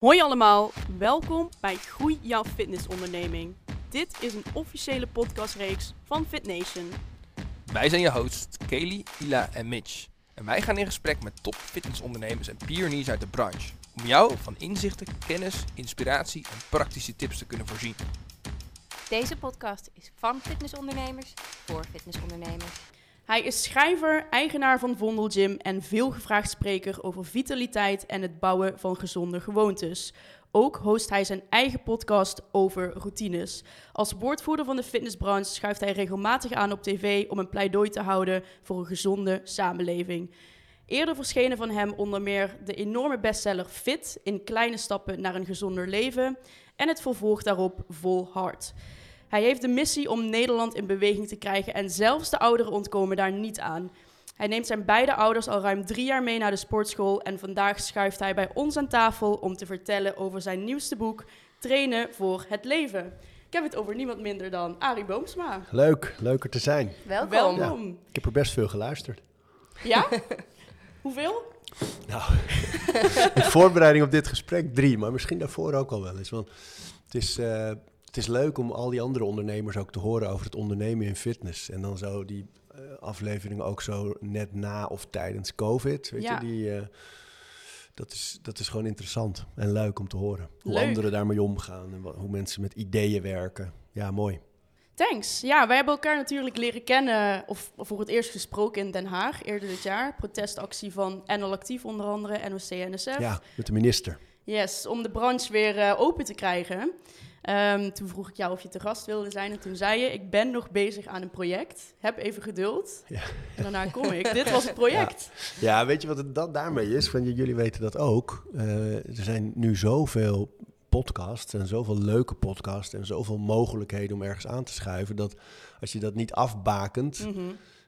Hoi allemaal, welkom bij Groei jouw fitnessonderneming. Dit is een officiële podcastreeks van FitNation. Wij zijn je hosts Kelly, Ila en Mitch. En wij gaan in gesprek met top fitnessondernemers en pioniers uit de branche. Om jou van inzichten, kennis, inspiratie en praktische tips te kunnen voorzien. Deze podcast is van fitnessondernemers voor fitnessondernemers. Hij is schrijver, eigenaar van Vondel Gym en veelgevraagd spreker over vitaliteit en het bouwen van gezonde gewoontes. Ook host hij zijn eigen podcast over routines. Als woordvoerder van de fitnessbranche schuift hij regelmatig aan op tv om een pleidooi te houden voor een gezonde samenleving. Eerder verschenen van hem onder meer de enorme bestseller Fit in kleine stappen naar een gezonder leven en het vervolg daarop Vol Hart. Hij heeft de missie om Nederland in beweging te krijgen en zelfs de ouderen ontkomen daar niet aan. Hij neemt zijn beide ouders al ruim drie jaar mee naar de sportschool en vandaag schuift hij bij ons aan tafel om te vertellen over zijn nieuwste boek Trainen voor het Leven. Ik heb het over niemand minder dan Arie Boomsma. Leuk, leuker te zijn. Welkom. Welkom. Ik heb er best veel geluisterd. Ja? Hoeveel? Nou, in voorbereiding op dit gesprek drie, maar misschien daarvoor ook al wel eens. Want het is, eh, het is leuk om al die andere ondernemers ook te horen over het ondernemen in fitness. En dan zo die uh, afleveringen ook zo net na of tijdens COVID. Weet Ja. je, die, eh, dat, is, dat is gewoon interessant en leuk om te horen. Hoe Leuk. anderen daarmee omgaan en hoe mensen met ideeën werken. Ja, mooi. Thanks. Ja, wij hebben elkaar natuurlijk leren kennen, of voor het eerst gesproken in Den Haag eerder dit jaar. Protestactie van NL Actief onder andere, NOC, NSF. Ja, met de minister. Yes, om de branche weer eh, open te krijgen. Ehm, toen vroeg ik jou of je te gast wilde zijn en toen zei je, ik ben nog bezig aan een project. Heb even geduld. Ja. En daarna kom ik. Dit was het project. Ja, weet je wat het dan daarmee is? Van, jullie weten dat ook. Eh, er zijn nu zoveel podcasts en zoveel leuke podcasts en zoveel mogelijkheden om ergens aan te schuiven. Dat als je dat niet afbakent, Mhm.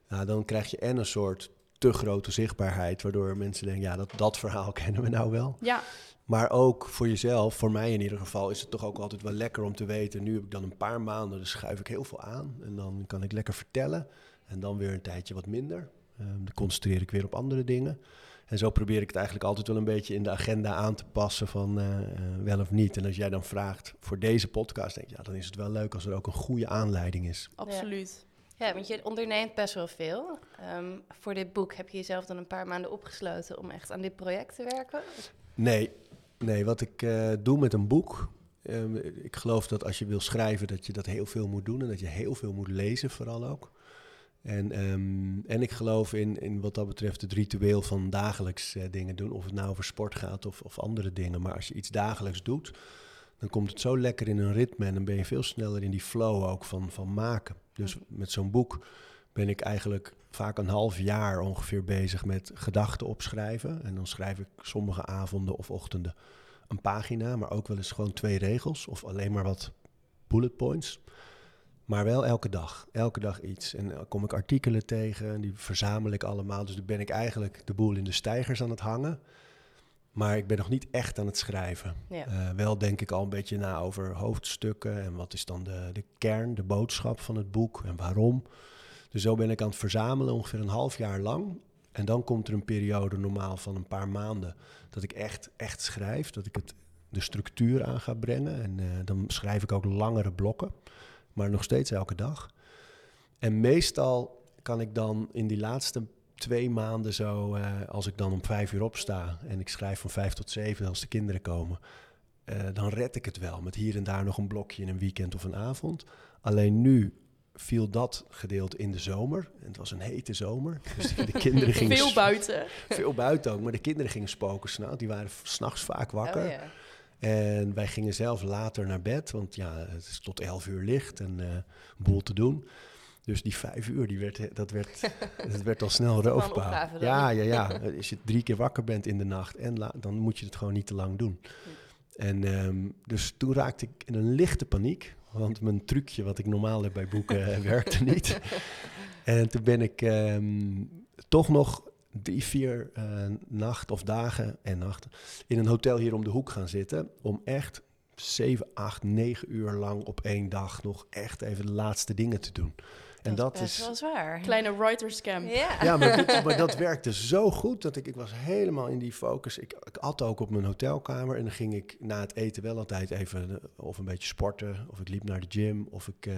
nou, dan krijg je en een soort te grote zichtbaarheid. Waardoor mensen denken, ja, dat, dat verhaal kennen we nou wel. Ja, Maar ook voor jezelf, voor mij in ieder geval, is het toch ook altijd wel lekker om te weten. Nu heb ik dan een paar maanden, dus schuif ik heel veel aan. En dan kan ik lekker vertellen. En dan weer een tijdje wat minder. Ehm, dan concentreer ik weer op andere dingen. En zo probeer ik het eigenlijk altijd wel een beetje in de agenda aan te passen van eh, eh, wel of niet. En als jij dan vraagt voor deze podcast, denk ik, ja, dan is het wel leuk als er ook een goede aanleiding is. absoluut. Ja, want je onderneemt best wel veel. Ehm, voor dit boek heb je jezelf dan een paar maanden opgesloten om echt aan dit project te werken. Nee, nee wat ik eh, doe met een boek. ehm, ik geloof dat als je wil schrijven, dat je dat heel veel moet doen en dat je heel veel moet lezen, vooral ook. En, ehm, en ik geloof in, in wat dat betreft het ritueel van dagelijks eh, dingen doen. Of het nou over sport gaat of, of andere dingen. Maar als je iets dagelijks doet, dan komt het zo lekker in een ritme. En dan ben je veel sneller in die flow ook van, van maken. Dus met zo'n boek ben ik eigenlijk vaak een half jaar ongeveer bezig met gedachten opschrijven. En dan schrijf ik sommige avonden of ochtenden een pagina, maar ook wel eens gewoon twee regels of alleen maar wat bullet points. Maar wel elke dag, elke dag iets. En dan kom ik artikelen tegen, en die verzamel ik allemaal. Dus dan ben ik eigenlijk de boel in de stijgers aan het hangen. Maar ik ben nog niet echt aan het schrijven. Ja. Eh, wel denk ik al een beetje na over hoofdstukken en wat is dan de, de kern, de boodschap van het boek en waarom. Dus zo ben ik aan het verzamelen ongeveer een half jaar lang. En dan komt er een periode normaal van een paar maanden dat ik echt, echt schrijf, dat ik het, de structuur aan ga brengen. En eh, dan schrijf ik ook langere blokken, maar nog steeds elke dag. En meestal kan ik dan in die laatste twee maanden zo, eh, als ik dan om vijf uur opsta en ik schrijf van vijf tot zeven als de kinderen komen, eh, dan red ik het wel met hier en daar nog een blokje in een weekend of een avond. Alleen nu viel dat gedeelte in de zomer. En het was een hete zomer. Dus de kinderen gingen Veel buiten. veel buiten ook. Maar de kinderen gingen spoken s'nachts. Die waren s'nachts vaak wakker. Oh, ja. En wij gingen zelf later naar bed. Want ja, het is tot elf uur licht en een boel te doen. Dus die vijf uur, die werd, dat, werd, dat werd al snel roofbaar. Ja, ja, ja. Als je drie keer wakker bent in de nacht, en la- dan moet je het gewoon niet te lang doen. En ehm, dus toen raakte ik in een lichte paniek. Want mijn trucje, wat ik normaal heb bij boeken, eh, werkte niet. En toen ben ik ehm, toch nog drie, vier eh, nachten of dagen en nachten in een hotel hier om de hoek gaan zitten. Om echt zeven, acht, negen uur lang op één dag nog echt even de laatste dingen te doen. En dat is. wel zwaar. Kleine writerscamp. Ja. Ja, maar, dit- maar dat werkte zo goed dat ik, ik was helemaal in die focus. Ik, ik at ook op mijn hotelkamer en dan ging ik na het eten wel altijd even eh, of een beetje sporten. Of ik liep naar de gym of ik eh,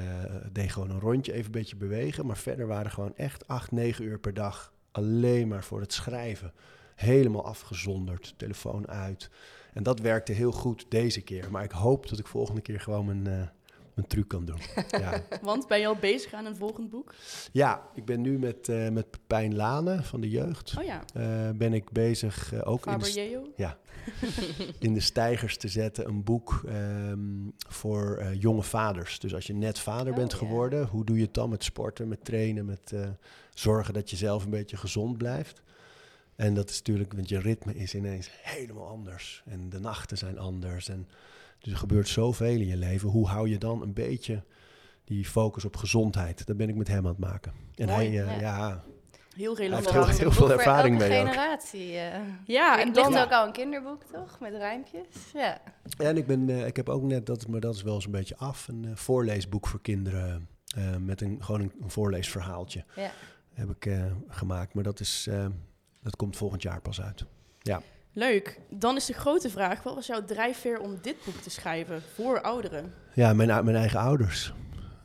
deed gewoon een rondje, even een beetje bewegen. Maar verder waren gewoon echt acht, negen uur per dag alleen maar voor het schrijven. Helemaal afgezonderd, telefoon uit. En dat werkte heel goed deze keer. Maar ik hoop dat ik volgende keer gewoon mijn, eh, mijn truc kan doen. Ja. Want ben je al bezig aan een volgend boek? Ja, ik ben nu met, eh met Pepijn Lane van de jeugd. Oh ja, eh, ben ik bezig eh, ook in de, Yeo. in de stijgers te zetten. Een boek ehm, voor jonge vaders. Dus als je net vader Oh, bent ja. geworden, hoe doe je het dan met sporten, met trainen, met zorgen dat je zelf een beetje gezond blijft. En dat is natuurlijk, want je ritme is ineens helemaal anders. En de nachten zijn anders. En dus er gebeurt zoveel in je leven. Hoe hou je dan een beetje die focus op gezondheid? Dat ben ik met hem aan het maken. En Mooi, hij, ja. eh, ja, Heel heeft relevant. heel- heel veel voor ervaring elke mee generatie. eh. Ja, en dan... ligt ook al een kinderboek, toch? Met rijmpjes. Ja. En ik, ben, eh, ik heb ook net, dat, maar dat is wel eens een beetje af, een voorleesboek voor kinderen. eh, met een, gewoon een, een voorleesverhaaltje Ja. heb ik eh, gemaakt. Maar dat, is, eh, dat komt volgend jaar pas uit. Leuk. Dan is de grote vraag, wat was jouw drijfveer om dit boek te schrijven voor ouderen? Ja, mijn, mijn eigen ouders.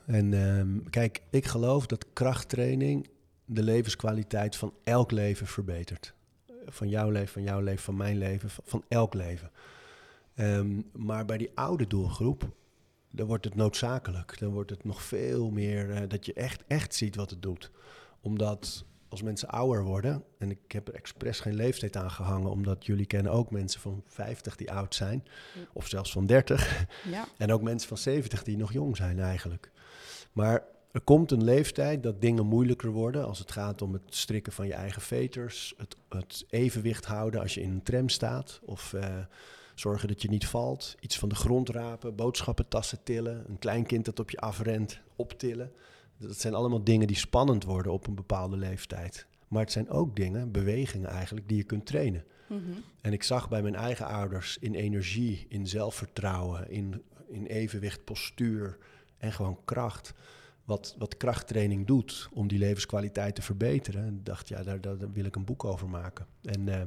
En ehm, kijk, ik geloof dat krachttraining de levenskwaliteit van elk leven verbetert. Van jouw leven, van jouw leven, van mijn leven, van, van elk leven. Ehm, maar bij die oude doelgroep, dan wordt het noodzakelijk. Dan wordt het nog veel meer eh, dat je echt, echt ziet wat het doet. Omdat als mensen ouder worden, en ik heb er expres geen leeftijd aan gehangen, omdat jullie kennen ook mensen van 50 die oud zijn, of zelfs van 30. Ja. En ook mensen van 70 die nog jong zijn eigenlijk. Maar er komt een leeftijd dat dingen moeilijker worden als het gaat om het strikken van je eigen veters, het, het evenwicht houden als je in een tram staat of eh, zorgen dat je niet valt, iets van de grond rapen, boodschappentassen tillen, een kleinkind dat op je afrent, optillen. Dat zijn allemaal dingen die spannend worden op een bepaalde leeftijd. Maar het zijn ook dingen, bewegingen eigenlijk, die je kunt trainen. Mhm. En ik zag bij mijn eigen ouders in energie, in zelfvertrouwen, in, in evenwicht, postuur en gewoon kracht. Wat, wat krachttraining doet om die levenskwaliteit te verbeteren. En ik dacht, ja, daar, daar, daar wil ik een boek over maken. En eh,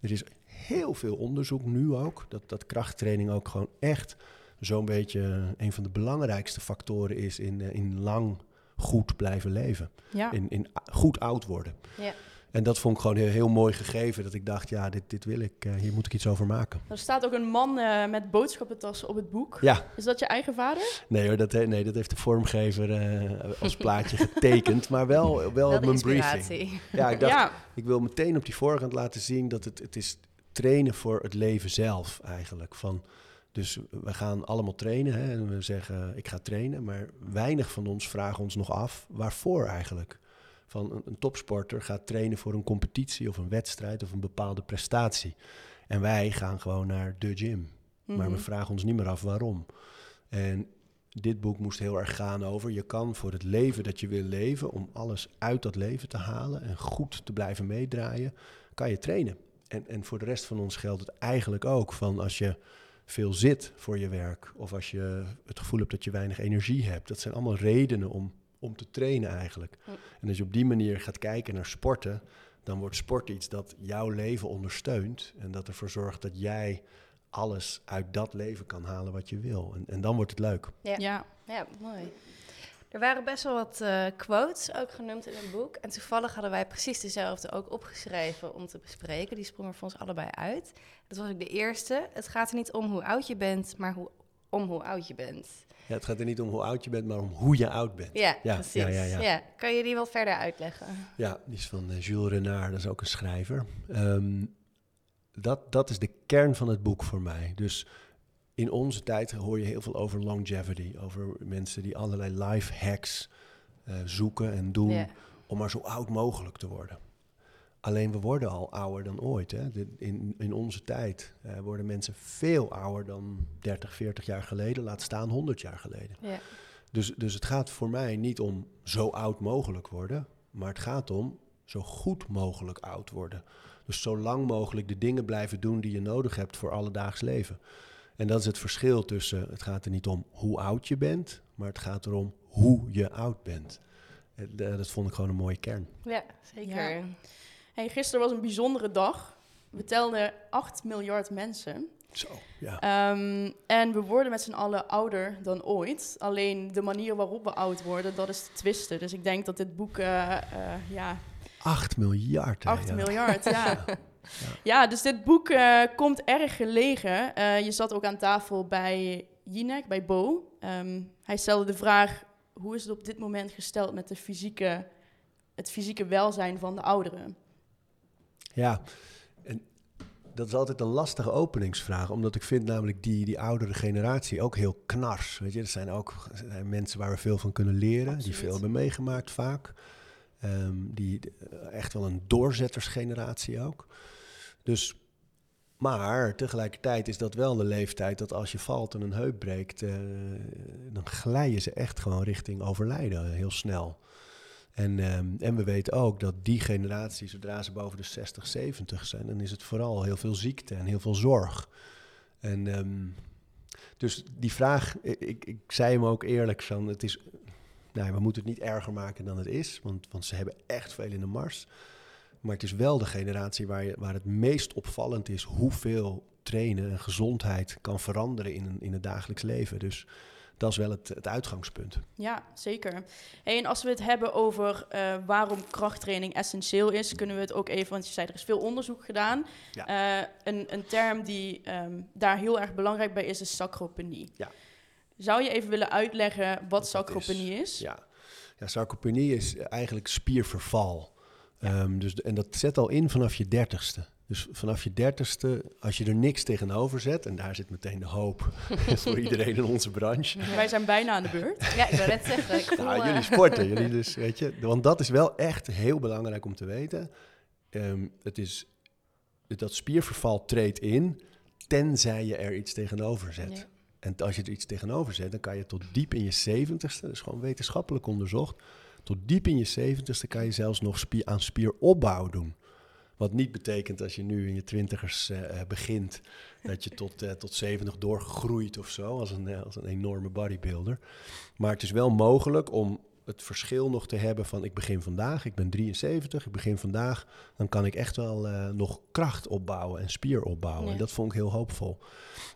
er is heel veel onderzoek nu ook, dat, dat krachttraining ook gewoon echt zo'n beetje een van de belangrijkste factoren is in, eh, in lang goed blijven leven. Ja. In, in goed oud worden. Ja. En dat vond ik gewoon heel, heel mooi gegeven. Dat ik dacht, ja, dit, dit wil ik. eh, hier moet ik iets over maken. Er staat ook een man eh, met boodschappentassen op het boek. Ja, Is dat je eigen vader? nee hoor, dat, he- nee, dat heeft de vormgever eh, als plaatje getekend. Maar wel, wel, op mijn briefing. Ja, ik dacht, ja. ik wil meteen op die voorkant laten zien dat het, het is trainen voor het leven zelf eigenlijk. Van, dus we gaan allemaal trainen hè, en we zeggen ik ga trainen. Maar weinig van ons vragen ons nog af waarvoor eigenlijk. Van een, een topsporter gaat trainen voor een competitie of een wedstrijd of een bepaalde prestatie. En wij gaan gewoon naar de gym. Maar Mhm. we vragen ons niet meer af waarom. En dit boek moest heel erg gaan over... je kan voor het leven dat je wil leven... om alles uit dat leven te halen en goed te blijven meedraaien... kan je trainen. En, en voor de rest van ons geldt het eigenlijk ook... van als je veel zit voor je werk... of als je het gevoel hebt dat je weinig energie hebt... dat zijn allemaal redenen om, om te trainen eigenlijk. En als je op die manier gaat kijken naar sporten... dan wordt sport iets dat jouw leven ondersteunt... en dat ervoor zorgt dat jij alles uit dat leven kan halen wat je wil. En, en dan wordt het leuk. Ja. ja. Ja, mooi. Er waren best wel wat eh, quotes ook genoemd in het boek. En toevallig hadden wij precies dezelfde ook opgeschreven om te bespreken. Die sprongen voor ons allebei uit. Dat was ook de eerste. Het gaat er niet om hoe oud je bent, maar hoe, om hoe oud je bent. Ja, het gaat er niet om hoe oud je bent, maar om hoe je oud bent. Ja, Ja, precies. ja, ja, ja. Kan je die wat verder uitleggen? Ja, die is van eh, Jules Renard, dat is ook een schrijver. Ehm, dat, dat is de kern van het boek voor mij. Dus in onze tijd hoor je heel veel over longevity. Over mensen die allerlei life hacks eh, zoeken en doen om maar zo oud mogelijk te worden. Alleen we worden al ouder dan ooit. Hè? De- in, in onze tijd eh, worden mensen veel ouder dan 30, 40 jaar geleden, laat staan 100 jaar geleden. Dus, dus het gaat voor mij niet om zo oud mogelijk worden, maar het gaat om zo goed mogelijk oud worden. Dus zo lang mogelijk de dingen blijven doen die je nodig hebt voor alledaags leven. En dat is het verschil tussen, het gaat er niet om hoe oud je bent, maar het gaat erom hoe je oud bent. Eh, d- dat vond ik gewoon een mooie kern. Ja, zeker. Ja. Hey, gisteren was een bijzondere dag. We telden 8 miljard mensen. Zo, ja. Ehm, en we worden met z'n allen ouder dan ooit. Alleen de manier waarop we oud worden, dat is te twisten. Dus ik denk dat dit boek, eh, eh, ja, 8 miljard. hè, 8 ja. miljard, ja. ja. dus dit boek eh, komt erg gelegen. Eh, je zat ook aan tafel bij Jinek, bij Bo. Ehm, hij stelde de vraag, hoe is het op dit moment gesteld met de fysieke, het fysieke welzijn van de ouderen? Ja, en dat is altijd een lastige openingsvraag, omdat ik vind namelijk die, die oudere generatie ook heel knars. Weet je, dat zijn ook zijn mensen waar we veel van kunnen leren, die veel hebben meegemaakt vaak. Ehm, die eh, echt wel een doorzettersgeneratie ook. Dus, maar tegelijkertijd is dat wel de leeftijd dat als je valt en een heup breekt, eh, dan glijden ze echt gewoon richting overlijden heel snel. En, ehm, en we weten ook dat die generatie, zodra ze boven de 60, 70 zijn, dan is het vooral heel veel ziekte en heel veel zorg. En ehm, dus die vraag, ik, ik zei hem ook eerlijk, van het is, nou, we moeten het niet erger maken dan het is, want, want ze hebben echt veel in de mars. Maar het is wel de generatie waar, je, waar het meest opvallend is hoeveel trainen en gezondheid kan veranderen in, in het dagelijks leven. Dus dat is wel het, het uitgangspunt. Ja, zeker. Hey, en als we het hebben over eh, waarom krachttraining essentieel is, kunnen we het ook even, want je zei er is veel onderzoek gedaan. Eh, een, een term die ehm, daar heel erg belangrijk bij is, is sacropenie. Ja. Zou je even willen uitleggen wat dat sacropenie is? Ja, ja sarcopenie is eigenlijk spierverval. Ehm, dus, en dat zet al in vanaf je dertigste. Dus vanaf je dertigste, als je er niks tegenover zet, en daar zit meteen de hoop voor iedereen in onze branche. Wij zijn bijna aan de beurt. Ja, ik wil net zeggen. Ik voel, Nou, eh, jullie sporten, jullie dus, weet je. Want dat is wel echt heel belangrijk om te weten. Ehm, het is, dat spierverval treedt in, tenzij je er iets tegenover zet. En als je er iets tegenover zet, dan kan je tot diep in je zeventigste, dat is gewoon wetenschappelijk onderzocht, tot diep in je zeventigste kan je zelfs nog spier, aan spieropbouw doen. Wat niet betekent als je nu in je twintigers eh, eh, begint, dat je tot, eh, tot 70 doorgroeit of zo, als een, als een enorme bodybuilder. Maar het is wel mogelijk om het verschil nog te hebben van ik begin vandaag, ik ben 73, ik begin vandaag, dan kan ik echt wel eh, nog kracht opbouwen en spier opbouwen. Ja. En dat vond ik heel hoopvol.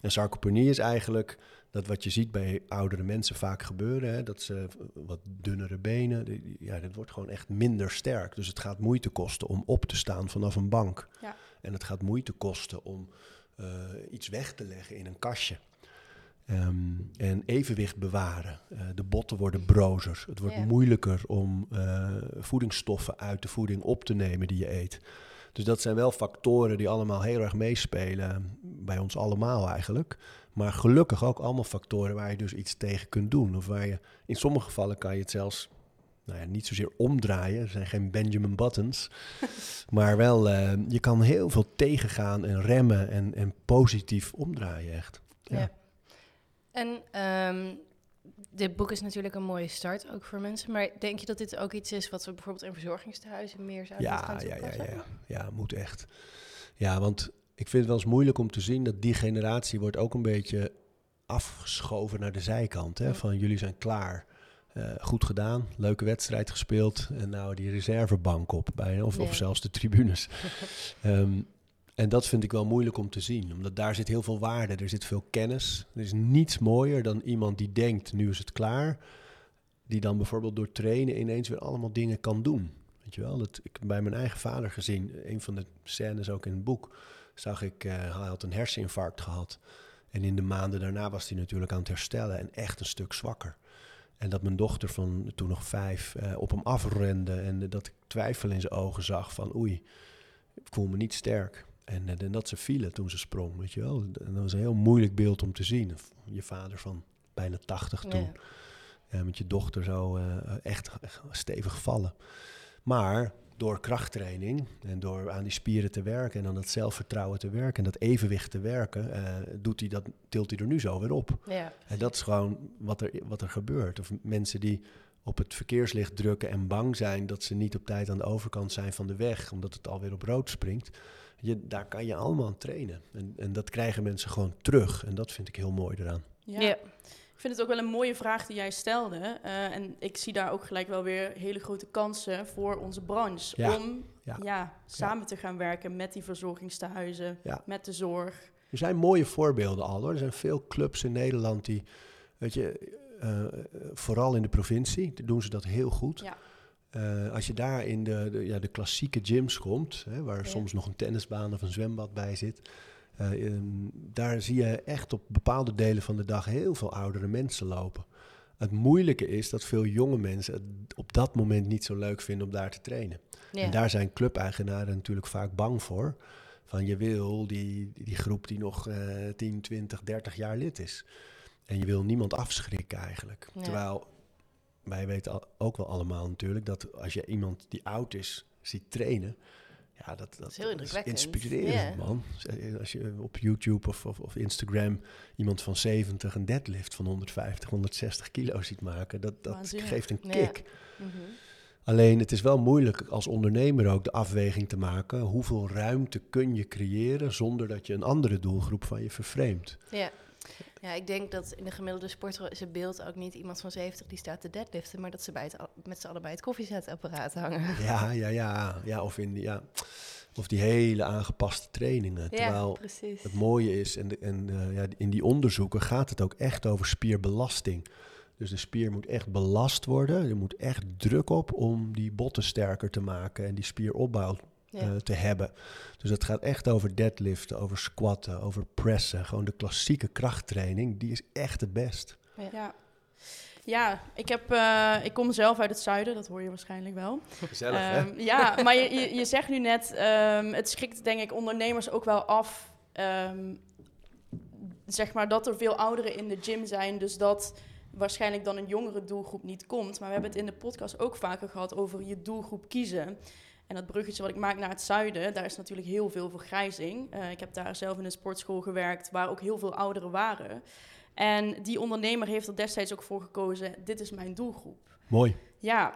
En sarcopenie is eigenlijk dat wat je ziet bij oudere mensen vaak gebeuren, hè, dat ze wat dunnere benen, die- ja, dat wordt gewoon echt minder sterk. Dus het gaat moeite kosten om op te staan vanaf een bank. Ja. En het gaat moeite kosten om eh, iets weg te leggen in een kastje. Ehm, en evenwicht bewaren. Eh, de botten worden brozer. Het wordt moeilijker om eh, voedingsstoffen uit de voeding op te nemen die je eet. Dus dat zijn wel factoren die allemaal heel erg meespelen bij ons allemaal eigenlijk. Maar gelukkig ook allemaal factoren waar je dus iets tegen kunt doen. Of waar je, in sommige gevallen kan je het zelfs nou ja, niet zozeer omdraaien. Er zijn geen Benjamin Buttons. maar wel, eh, je kan heel veel tegengaan en remmen en, en positief omdraaien echt. Ja. Ja. En ehm, dit boek is natuurlijk een mooie start ook voor mensen. Maar denk je dat dit ook iets is wat we bijvoorbeeld in verzorgingstehuizen meer zouden Ja, gaan ja, ja, toepassen? ja, ja, moet echt. Ja, want ik vind het wel eens moeilijk om te zien dat die generatie wordt ook een beetje afgeschoven naar de zijkant. Hè? Ja. Van jullie zijn klaar. Eh, goed gedaan, leuke wedstrijd gespeeld. En nou die reservebank op, bij, of, of Ja. zelfs de tribunes. Ehm, en dat vind ik wel moeilijk om te zien, omdat daar zit heel veel waarde, er zit veel kennis. Er is niets mooier dan iemand die denkt, nu is het klaar. Die dan bijvoorbeeld door trainen ineens weer allemaal dingen kan doen. Weet je wel, dat, ik bij mijn eigen vader gezien, een van de scènes ook in het boek, zag ik, eh, hij had een herseninfarct gehad. En in de maanden daarna was hij natuurlijk aan het herstellen en echt een stuk zwakker. En dat mijn dochter van toen nog vijf eh, op hem afrende en dat ik twijfel in zijn ogen zag van oei, ik voel me niet sterk. En, eh, en dat ze vielen toen ze sprong, weet je wel. En dat was een heel moeilijk beeld om te zien. Je vader van bijna 80 toen. Ja. Eh, met je dochter zo eh, echt stevig vallen. Maar door krachttraining en door aan die spieren te werken en aan dat zelfvertrouwen te werken en dat evenwicht te werken, eh, doet hij dat, tilt hij er nu zo weer op. Ja. En dat is gewoon wat er, wat er gebeurt. Of mensen die op het verkeerslicht drukken en bang zijn dat ze niet op tijd aan de overkant zijn van de weg, omdat het alweer op rood springt. Je, daar kan je allemaal aan trainen. En, en dat krijgen mensen gewoon terug. En dat vind ik heel mooi eraan. Ja. Ja. Ik vind het ook wel een mooie vraag die jij stelde. Eh, en ik zie daar ook gelijk wel weer hele grote kansen voor onze branche. Ja, Om ja. ja. samen te gaan werken met die verzorgingstehuizen, Ja. met de zorg. Er zijn mooie voorbeelden al hoor. Er zijn veel clubs in Nederland die, weet je, eh, vooral in de provincie, doen ze dat heel goed. Ja. Eh, als je daar in de, de, ja, de klassieke gyms komt, hè, waar Ja. soms nog een tennisbaan of een zwembad bij zit, eh, daar zie je echt op bepaalde delen van de dag heel veel oudere mensen lopen. Het moeilijke is dat veel jonge mensen het op dat moment niet zo leuk vinden om daar te trainen. Ja. En daar zijn clubeigenaren natuurlijk vaak bang voor. Van je wil die, die groep die nog eh 10, 20, 30 jaar lid is. En je wil niemand afschrikken eigenlijk. Ja. Terwijl wij weten ook wel allemaal natuurlijk dat als je iemand die oud is ziet trainen. Ja, dat, dat, is heel indrukwekkend. inspirerend, man. Als je op YouTube of, of, of Instagram iemand van 70 een deadlift van 150, 160 kilo ziet maken, dat, dat Waanzinnig. geeft een Ja. kick. Mhm. Alleen het is wel moeilijk als ondernemer ook de afweging te maken. Hoeveel ruimte kun je creëren zonder dat je een andere doelgroep van je vervreemdt? Ja. Ja, ik denk dat in de gemiddelde sportschool is het beeld ook niet iemand van 70 die staat te deadliften, maar dat ze bij het, met z'n allen bij het koffiezetapparaat hangen. Ja, ja, ja. ja, of, in, die- ja. of die hele aangepaste trainingen. Ja, Terwijl precies. het mooie is, en, de- en eh, ja, in die onderzoeken gaat het ook echt over spierbelasting. Dus de spier moet echt belast worden. Er moet echt druk op om die botten sterker te maken en die spieropbouw Ja. eh, te hebben. Dus het gaat echt over deadliften, over squatten, over pressen. Gewoon de klassieke krachttraining, die is echt het best. Ja. Ja, ik, heb, eh, ik kom zelf uit het zuiden, dat hoor je waarschijnlijk wel. Gezellig, Ehm, ja, maar je, je, je zegt nu net, ehm, het schrikt denk ik ondernemers ook wel af, ehm, zeg maar, dat er veel ouderen in de gym zijn, dus dat waarschijnlijk dan een jongere doelgroep niet komt. Maar we hebben het in de podcast ook vaker gehad over je doelgroep kiezen. En dat bruggetje wat ik maak naar het zuiden, daar is natuurlijk heel veel vergrijzing. Eh, ik heb daar zelf in een sportschool gewerkt waar ook heel veel ouderen waren. En die ondernemer heeft er destijds ook voor gekozen, dit is mijn doelgroep. Mooi. Ja,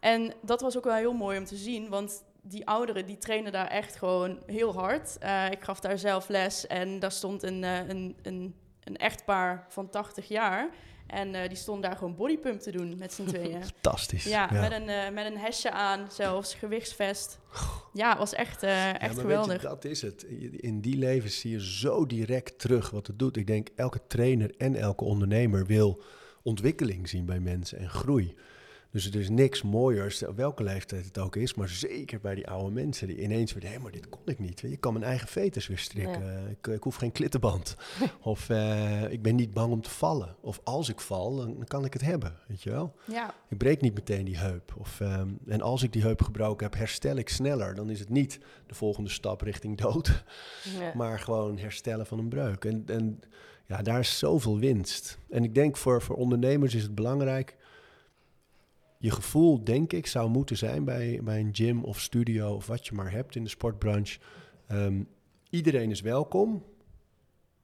en dat was ook wel heel mooi om te zien, want die ouderen die trainen daar echt gewoon heel hard. Eh, ik gaf daar zelf les en daar stond een, eh, een, een, een echtpaar van 80 jaar. En eh, die stond daar gewoon bodypump te doen met z'n tweeën. Fantastisch. Ja, Met, een, eh, met een hesje aan, zelfs gewichtsvest. Ja, was echt, eh, echt geweldig. Je, dat is het. In die levens zie je zo direct terug wat het doet. Ik denk elke trainer en elke ondernemer wil ontwikkeling zien bij mensen en groei. Dus er is niks mooiers, welke leeftijd het ook is, maar zeker bij die oude mensen die ineens weer, hé, maar dit kon ik niet. Je kan mijn eigen veters weer strikken. Ik, ik hoef geen klittenband. of eh, ik ben niet bang om te vallen. Of als ik val, dan, kan ik het hebben, weet je wel. Ja, Ik breek niet meteen die heup. Of, ehm, en als ik die heup gebroken heb, herstel ik sneller. Dan is het niet de volgende stap richting dood, Ja. maar gewoon herstellen van een breuk. En, en ja, daar is zoveel winst. En ik denk voor, voor ondernemers is het belangrijk. Je gevoel, denk ik, zou moeten zijn bij, bij een gym of studio of wat je maar hebt in de sportbranche. Ehm, iedereen is welkom,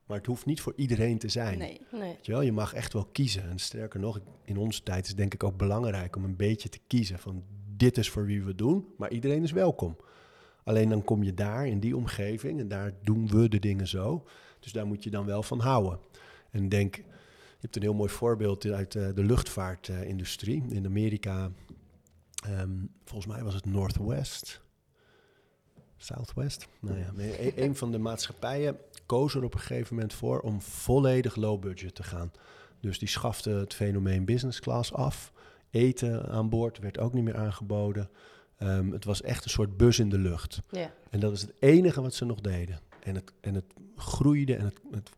maar het hoeft niet voor iedereen te zijn. nee. Nee. Weet je wel, je mag echt wel kiezen. En sterker nog, in onze tijd is het denk ik ook belangrijk om een beetje te kiezen van dit is voor wie we doen, maar iedereen is welkom. Alleen dan kom je daar in die omgeving en daar doen we de dingen zo. Dus daar moet je dan wel van houden. En denk, je hebt een heel mooi voorbeeld uit eh, de luchtvaartindustrie. in Amerika, ehm, volgens mij was het Northwest. Southwest? Nou ja, een, een van de maatschappijen koos er op een gegeven moment voor om volledig low budget te gaan. Dus die schafte het fenomeen business class af. Eten aan boord werd ook niet meer aangeboden. Ehm, het was echt een soort bus in de lucht. Ja. En dat is het enige wat ze nog deden. En het, en het groeide en het, het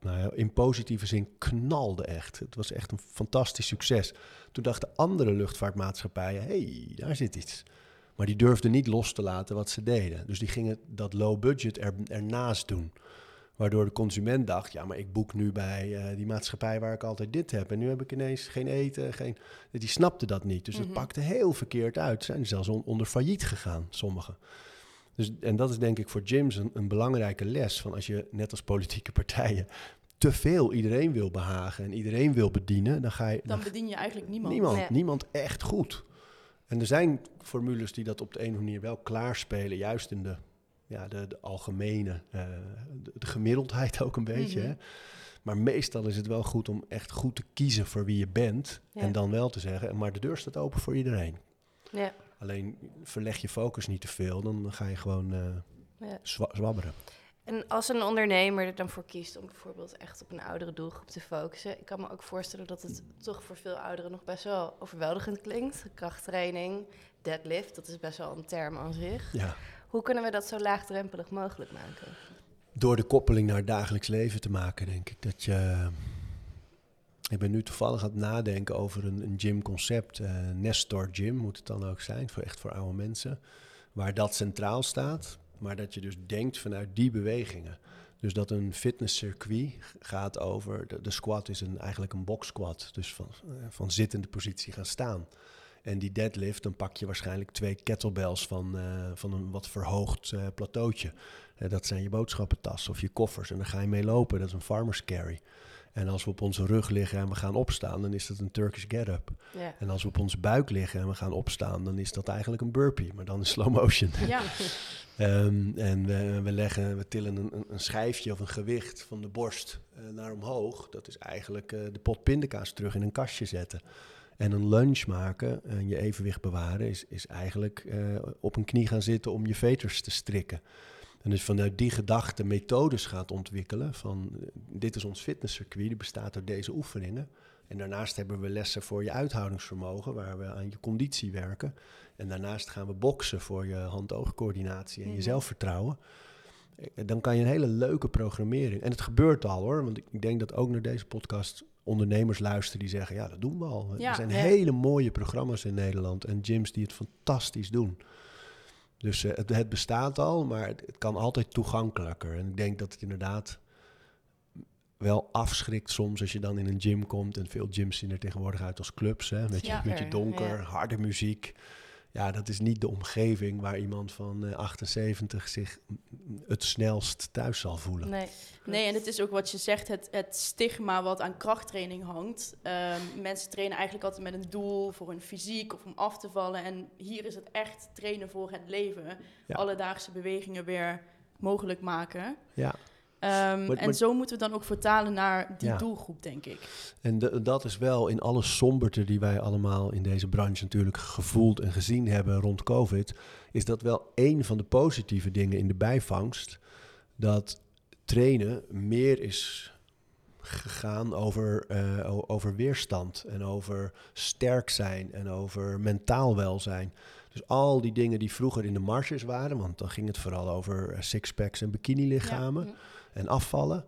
nou ja, in positieve zin knalde echt. Het was echt een fantastisch succes. Toen dachten andere luchtvaartmaatschappijen, hé, hey, daar zit iets. Maar die durfden niet los te laten wat ze deden. Dus die gingen dat low budget er, ernaast doen. Waardoor de consument dacht, ja, maar ik boek nu bij eh, die maatschappij waar ik altijd dit heb. En nu heb ik ineens geen eten, geen... Die snapte dat niet. Dus Mhm. het pakte heel verkeerd uit. Zijn zelfs on- onder failliet gegaan, sommigen. Dus, en dat is denk ik voor gyms een, een belangrijke les. Van als je, net als politieke partijen, te veel iedereen wil behagen en iedereen wil bedienen, dan ga je... Dan bedien je eigenlijk niemand. Niemand, Nee. niemand echt goed. En er zijn formules die dat op de een of andere manier wel klaarspelen, juist in de, ja, de, de algemene, eh, de, de gemiddeldheid ook een beetje. Mhm. hè. Maar meestal is het wel goed om echt goed te kiezen voor wie je bent. Ja. En dan wel te zeggen, maar de deur staat open voor iedereen. Ja. Alleen verleg je focus niet te veel, dan ga je gewoon eh, Ja. zwa- zwabberen. En als een ondernemer er dan voor kiest om bijvoorbeeld echt op een oudere doelgroep te focussen, ik kan me ook voorstellen dat het toch voor veel ouderen nog best wel overweldigend klinkt. Krachttraining, deadlift, dat is best wel een term aan zich. Ja. Hoe kunnen we dat zo laagdrempelig mogelijk maken? Door de koppeling naar het dagelijks leven te maken, denk ik dat je. Ik ben nu toevallig aan het nadenken over een, een gymconcept. eh Nestor Gym moet het dan ook zijn, voor echt voor oude mensen. Waar dat centraal staat, maar dat je dus denkt vanuit die bewegingen. Dus dat een fitnesscircuit gaat over. De, squat is een, eigenlijk een box squat. Dus van, eh, van zittende positie gaan staan. En die deadlift, dan pak je waarschijnlijk twee kettlebells van, eh, van een wat verhoogd eh, plateautje. Dat zijn je boodschappentas of je koffers. En daar ga je mee lopen. Dat is een farmer's carry. En als we op onze rug liggen en we gaan opstaan, dan is dat een Turkish get-up. Ja. En als we op onze buik liggen en we gaan opstaan, dan is dat eigenlijk een burpee, maar dan in slow motion. Ja, Ehm, en we, we, leggen, we tillen een, een- schijfje of een gewicht van de borst eh, naar omhoog. Dat is eigenlijk eh, de pot pindakaas terug in een kastje zetten. En een lunge maken en je evenwicht bewaren is, is eigenlijk eh, op een knie gaan zitten om je veters te strikken. En dus vanuit die gedachte methodes gaat ontwikkelen van eh, dit is ons fitnesscircuit, die bestaat uit deze oefeningen. En daarnaast hebben we lessen voor je uithoudingsvermogen, waar we aan je conditie werken. En daarnaast gaan we boksen voor je hand-oogcoördinatie en je Mhm. zelfvertrouwen. Eh, Dan kan je een hele leuke programmering. En het gebeurt al hoor, want ik ik denk dat ook naar deze podcast ondernemers luisteren die zeggen: ja, dat doen we al. Ja, er zijn ja. hele mooie programma's in Nederland en gyms die het fantastisch doen. Dus eh, het, het bestaat al, maar het, het kan altijd toegankelijker. En ik denk dat het inderdaad wel afschrikt soms als je dan in een gym komt. En veel gyms zien er tegenwoordig uit als clubs. Hè? Met, je, Ja. met je donker, Ja. harde muziek. Ja, dat is niet de omgeving waar iemand van eh, 78 zich mm, het snelst thuis zal voelen. Nee. Nee, en het is ook wat je zegt, het, het stigma wat aan krachttraining hangt. Ehm, mensen trainen eigenlijk altijd met een doel voor hun fysiek of om af te vallen. En hier is het echt trainen voor het leven. Ja. Alledaagse bewegingen weer mogelijk maken. Ja. Ehm, Maar- en maar- zo moeten we dan ook vertalen naar die Ja. doelgroep, denk ik. En de- dat is wel in alle somberte die wij allemaal in deze branche natuurlijk gevoeld en gezien hebben rond COVID, is dat wel een van de positieve dingen in de bijvangst. Dat trainen meer is gegaan over, eh, over weerstand en over sterk zijn en over mentaal welzijn. Dus al die dingen die vroeger in de marges waren, want dan ging het vooral over eh, sixpacks en bikinilichamen Ja. En afvallen.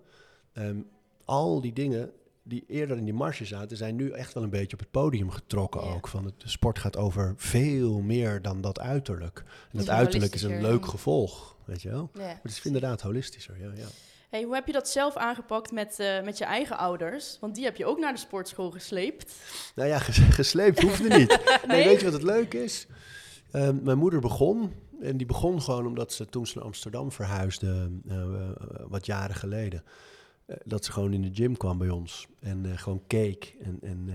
Ehm, al die dingen die eerder in die marge zaten, zijn nu echt wel een beetje op het podium getrokken Ja. ook. Van het, de sport gaat over veel meer dan dat uiterlijk. En dat uiterlijk is een leuk gevolg, weet je wel. Ja. Maar het is inderdaad holistischer, ja. ja. Hey, hoe heb je dat zelf aangepakt met, eh, met je eigen ouders? Want die heb je ook naar de sportschool gesleept. Nou ja, ges- gesleept hoefde niet. nee? Nee? weet je wat het leuk is? Ehm, mijn moeder begon, en die begon gewoon omdat ze toen ze naar Amsterdam verhuisde, eh, eh, wat jaren geleden, eh, dat ze gewoon in de gym kwam bij ons en gewoon keek en, en,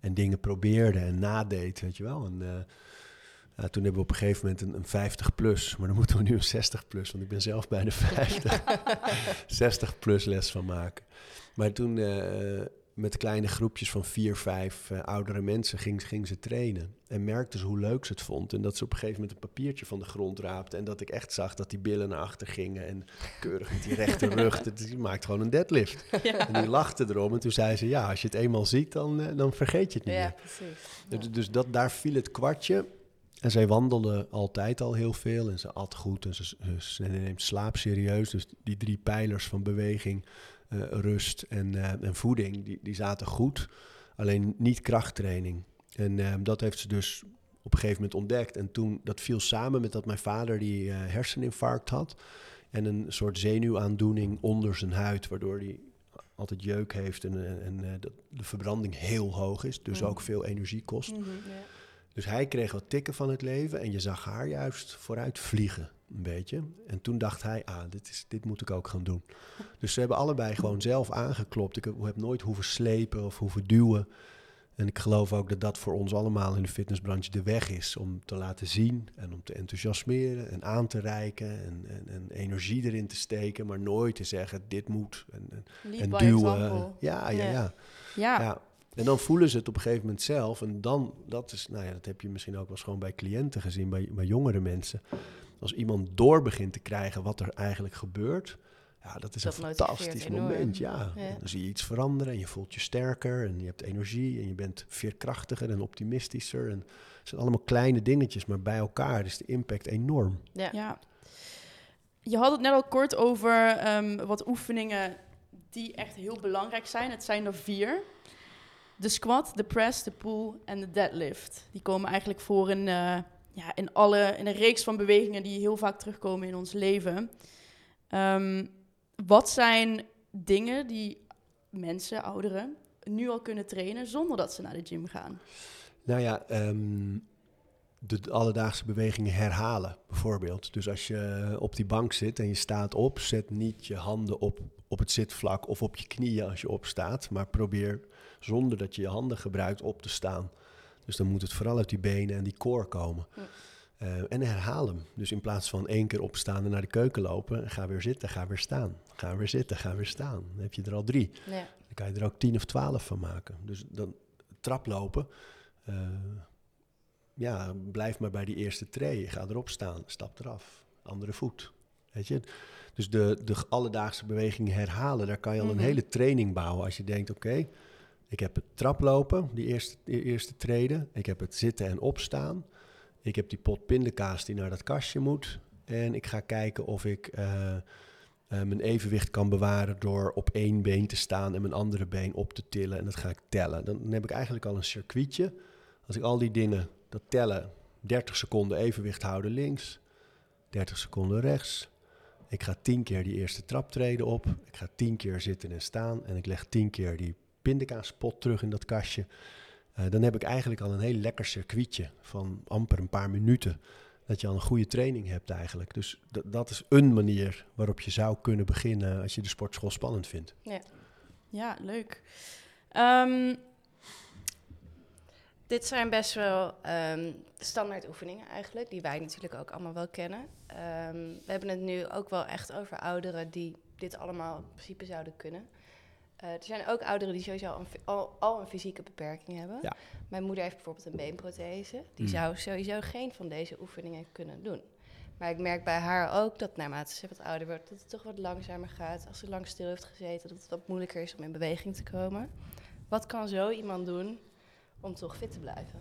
en dingen probeerde en nadeed, weet je wel. En, toen hebben we op een gegeven moment een, een 50 plus, maar dan moeten we nu een 60 plus, want ik ben zelf bijna 50. 60 plus les van maken. Maar toen met kleine groepjes van vier, vijf eh, oudere mensen ging, ging ze trainen. En merkte ze hoe leuk ze het vond. En dat ze op een gegeven moment een papiertje van de grond raapte. En dat ik echt zag dat die billen naar achter gingen. En keurig met die rechte rug. dat- Die maakt gewoon een deadlift. En die lachte erom. En toen zei ze, ja, als je het eenmaal ziet, dan, eh, dan vergeet je het niet Ja, meer. precies. Dus, dus dat, daar viel het kwartje. En zij wandelde altijd al heel veel en ze at goed en ze, ze, ze neemt slaap serieus. Dus die drie pijlers van beweging, eh, rust en, eh, en voeding, die, die zaten goed. Alleen niet krachttraining. En eh, dat heeft ze dus op een gegeven moment ontdekt. En toen, dat viel samen met dat mijn vader die herseninfarct had. En een soort zenuwaandoening onder zijn huid, waardoor hij altijd jeuk heeft en, en, en dat de verbranding heel hoog is. Dus Mm. ook veel energie kost. Mhm. Dus hij kreeg wat tikken van het leven en je zag haar juist vooruit vliegen, een beetje. En toen dacht hij, ah, dit, is, dit moet ik ook gaan doen. Dus ze hebben allebei gewoon zelf aangeklopt. Ik heb, nooit hoeven slepen of hoeven duwen. En ik geloof ook dat dat voor ons allemaal in de fitnessbranche de weg is om te laten zien en om te enthousiasmeren en aan te reiken en, en, en energie erin te steken, maar nooit te zeggen dit moet en, en, duwen. example. Ja, ja, Ja. ja, Ja. ja. En dan voelen ze het op een gegeven moment zelf. En dan, dat is, nou ja, dat heb je misschien ook wel eens gewoon bij cliënten gezien, bij, bij jongere mensen. Als iemand door begint te krijgen wat er eigenlijk gebeurt, ja, dat is Dat een fantastisch moment. Ja. Ja. Dan zie je iets veranderen en je voelt je sterker en je hebt energie en je bent veerkrachtiger en optimistischer. En het zijn allemaal kleine dingetjes, maar bij elkaar is de impact enorm. Ja. Ja. Je had het net al kort over ehm, wat oefeningen die echt heel belangrijk zijn. Het zijn er vier. De squat, de press, de pull en de deadlift. Die komen eigenlijk voor in, eh, ja, in, alle, in een reeks van bewegingen die heel vaak terugkomen in ons leven. Ehm, wat zijn dingen die mensen, ouderen, nu al kunnen trainen zonder dat ze naar de gym gaan? Nou ja, ehm, de, alledaagse bewegingen herhalen, bijvoorbeeld. Dus als je op die bank zit en je staat op, zet niet je handen op, op het zitvlak of op je knieën als je opstaat, maar probeer zonder dat je je handen gebruikt op te staan. Dus dan moet het vooral uit die benen en die core komen. Ja. Eh, en herhaal hem. Dus in plaats van één keer opstaan en naar de keuken lopen, ga weer zitten, ga weer staan. Ga weer zitten, ga weer staan. Dan heb je er al drie. Ja. Dan kan je er ook tien of twaalf van maken. Dus dan traplopen. eh ja, blijf maar bij die eerste tree. Ga erop staan, stap eraf. Andere voet. Weet je? Dus de, de alledaagse bewegingen herhalen, daar kan je al Mhm. een hele training bouwen. Als je denkt, oké, ik heb het traplopen, die eerste, die eerste treden. Ik heb het zitten en opstaan. Ik heb die pot pindakaas die naar dat kastje moet. En ik ga kijken of ik eh, eh, mijn evenwicht kan bewaren door op één been te staan en mijn andere been op te tillen. En dat ga ik tellen. Dan heb ik eigenlijk al een circuitje. Als ik al die dingen, dat tellen, 30 seconden evenwicht houden links, 30 seconden rechts. Ik ga 10 keer die eerste traptreden op. Ik ga 10 keer zitten en staan. En ik leg 10 keer die pindakaaspot terug in dat kastje. Eh, dan heb ik eigenlijk al een heel lekker circuitje van amper een paar minuten. Dat je al een goede training hebt eigenlijk. Dus dat is een manier waarop je zou kunnen beginnen als je de sportschool spannend vindt. Ja, leuk. Ehm, Dit zijn best wel ehm, standaard oefeningen eigenlijk, die wij natuurlijk ook allemaal wel kennen. Ehm, we hebben het nu ook wel echt over ouderen die dit allemaal in principe zouden kunnen. Eh, er zijn ook ouderen die sowieso een, fi- al, al een fysieke beperking hebben. Ja. Mijn moeder heeft bijvoorbeeld een beenprothese. Die Mm. zou sowieso geen van deze oefeningen kunnen doen. Maar ik merk bij haar ook dat naarmate ze wat ouder wordt, dat het toch wat langzamer gaat. Als ze lang stil heeft gezeten, dat het wat moeilijker is om in beweging te komen. Wat kan zo iemand doen om toch fit te blijven?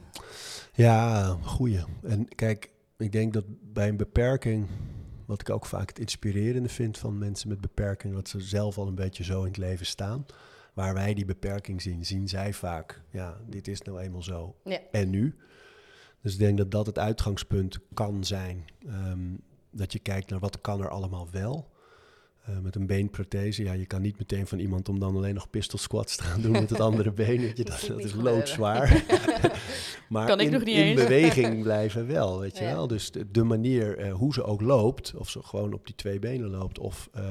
Ja, goeie. En kijk, ik denk dat bij een beperking, wat ik ook vaak het inspirerende vind van mensen met beperking, dat ze zelf al een beetje zo in het leven staan. Waar wij die beperking zien, zien zij vaak, ja, dit is nou eenmaal zo. Ja. En nu? Dus ik denk dat dat het uitgangspunt kan zijn. Ehm, dat je kijkt naar wat kan er allemaal wel. Eh, met een beenprothese, ja, je kan niet meteen van iemand om dan alleen nog pistol squats te gaan doen met het andere been. Weet je, Dat dat, is loodzwaar. maar Kan ik in, nog niet in eens. beweging blijven wel, weet je Ja. wel. Dus de, de manier eh, hoe ze ook loopt, of ze gewoon op die twee benen loopt, of eh,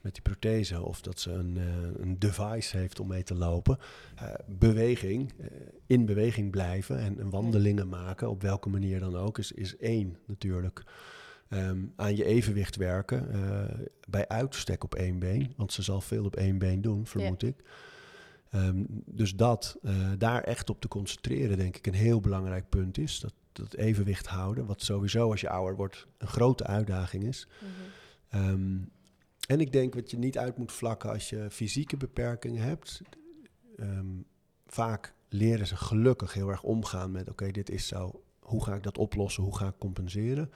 met die prothese, of dat ze een, een device heeft om mee te lopen. Beweging, in beweging blijven en, en wandelingen maken, op welke manier dan ook, is, is één natuurlijk. Ehm, aan je evenwicht werken, eh, bij uitstek op één been, want ze zal veel op één been doen, vermoed ik. Ehm, dus dat, eh, daar echt op te concentreren, denk ik, een heel belangrijk punt is. Dat, dat evenwicht houden, wat sowieso als je ouder wordt een grote uitdaging is. Mhm. Ehm, en ik denk wat je niet uit moet vlakken als je fysieke beperkingen hebt. Vaak leren ze gelukkig heel erg omgaan met: oké, dit is zo. Hoe ga ik dat oplossen? Hoe ga ik compenseren?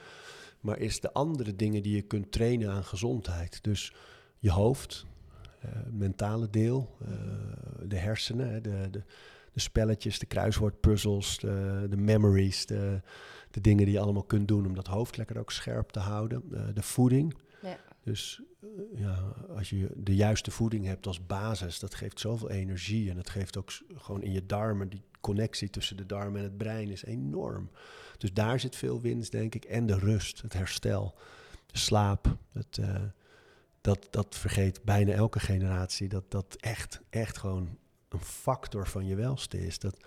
Maar is de andere dingen die je kunt trainen aan gezondheid. Dus je hoofd, het mentale deel, eh, de hersenen, de, de, de spelletjes, de kruiswoordpuzzels, de, de memories, de, de dingen die je allemaal kunt doen om dat hoofd lekker ook scherp te houden. Eh, de voeding. Ja. Dus ja, als je de juiste voeding hebt als basis, dat geeft zoveel energie. En dat geeft ook gewoon in je darmen, die connectie tussen de darmen en het brein is enorm. Dus daar zit veel winst, denk ik. En de rust, het herstel, de slaap. Het, eh, dat, dat vergeet bijna elke generatie. Dat dat echt, echt gewoon een factor van je welste is. Dat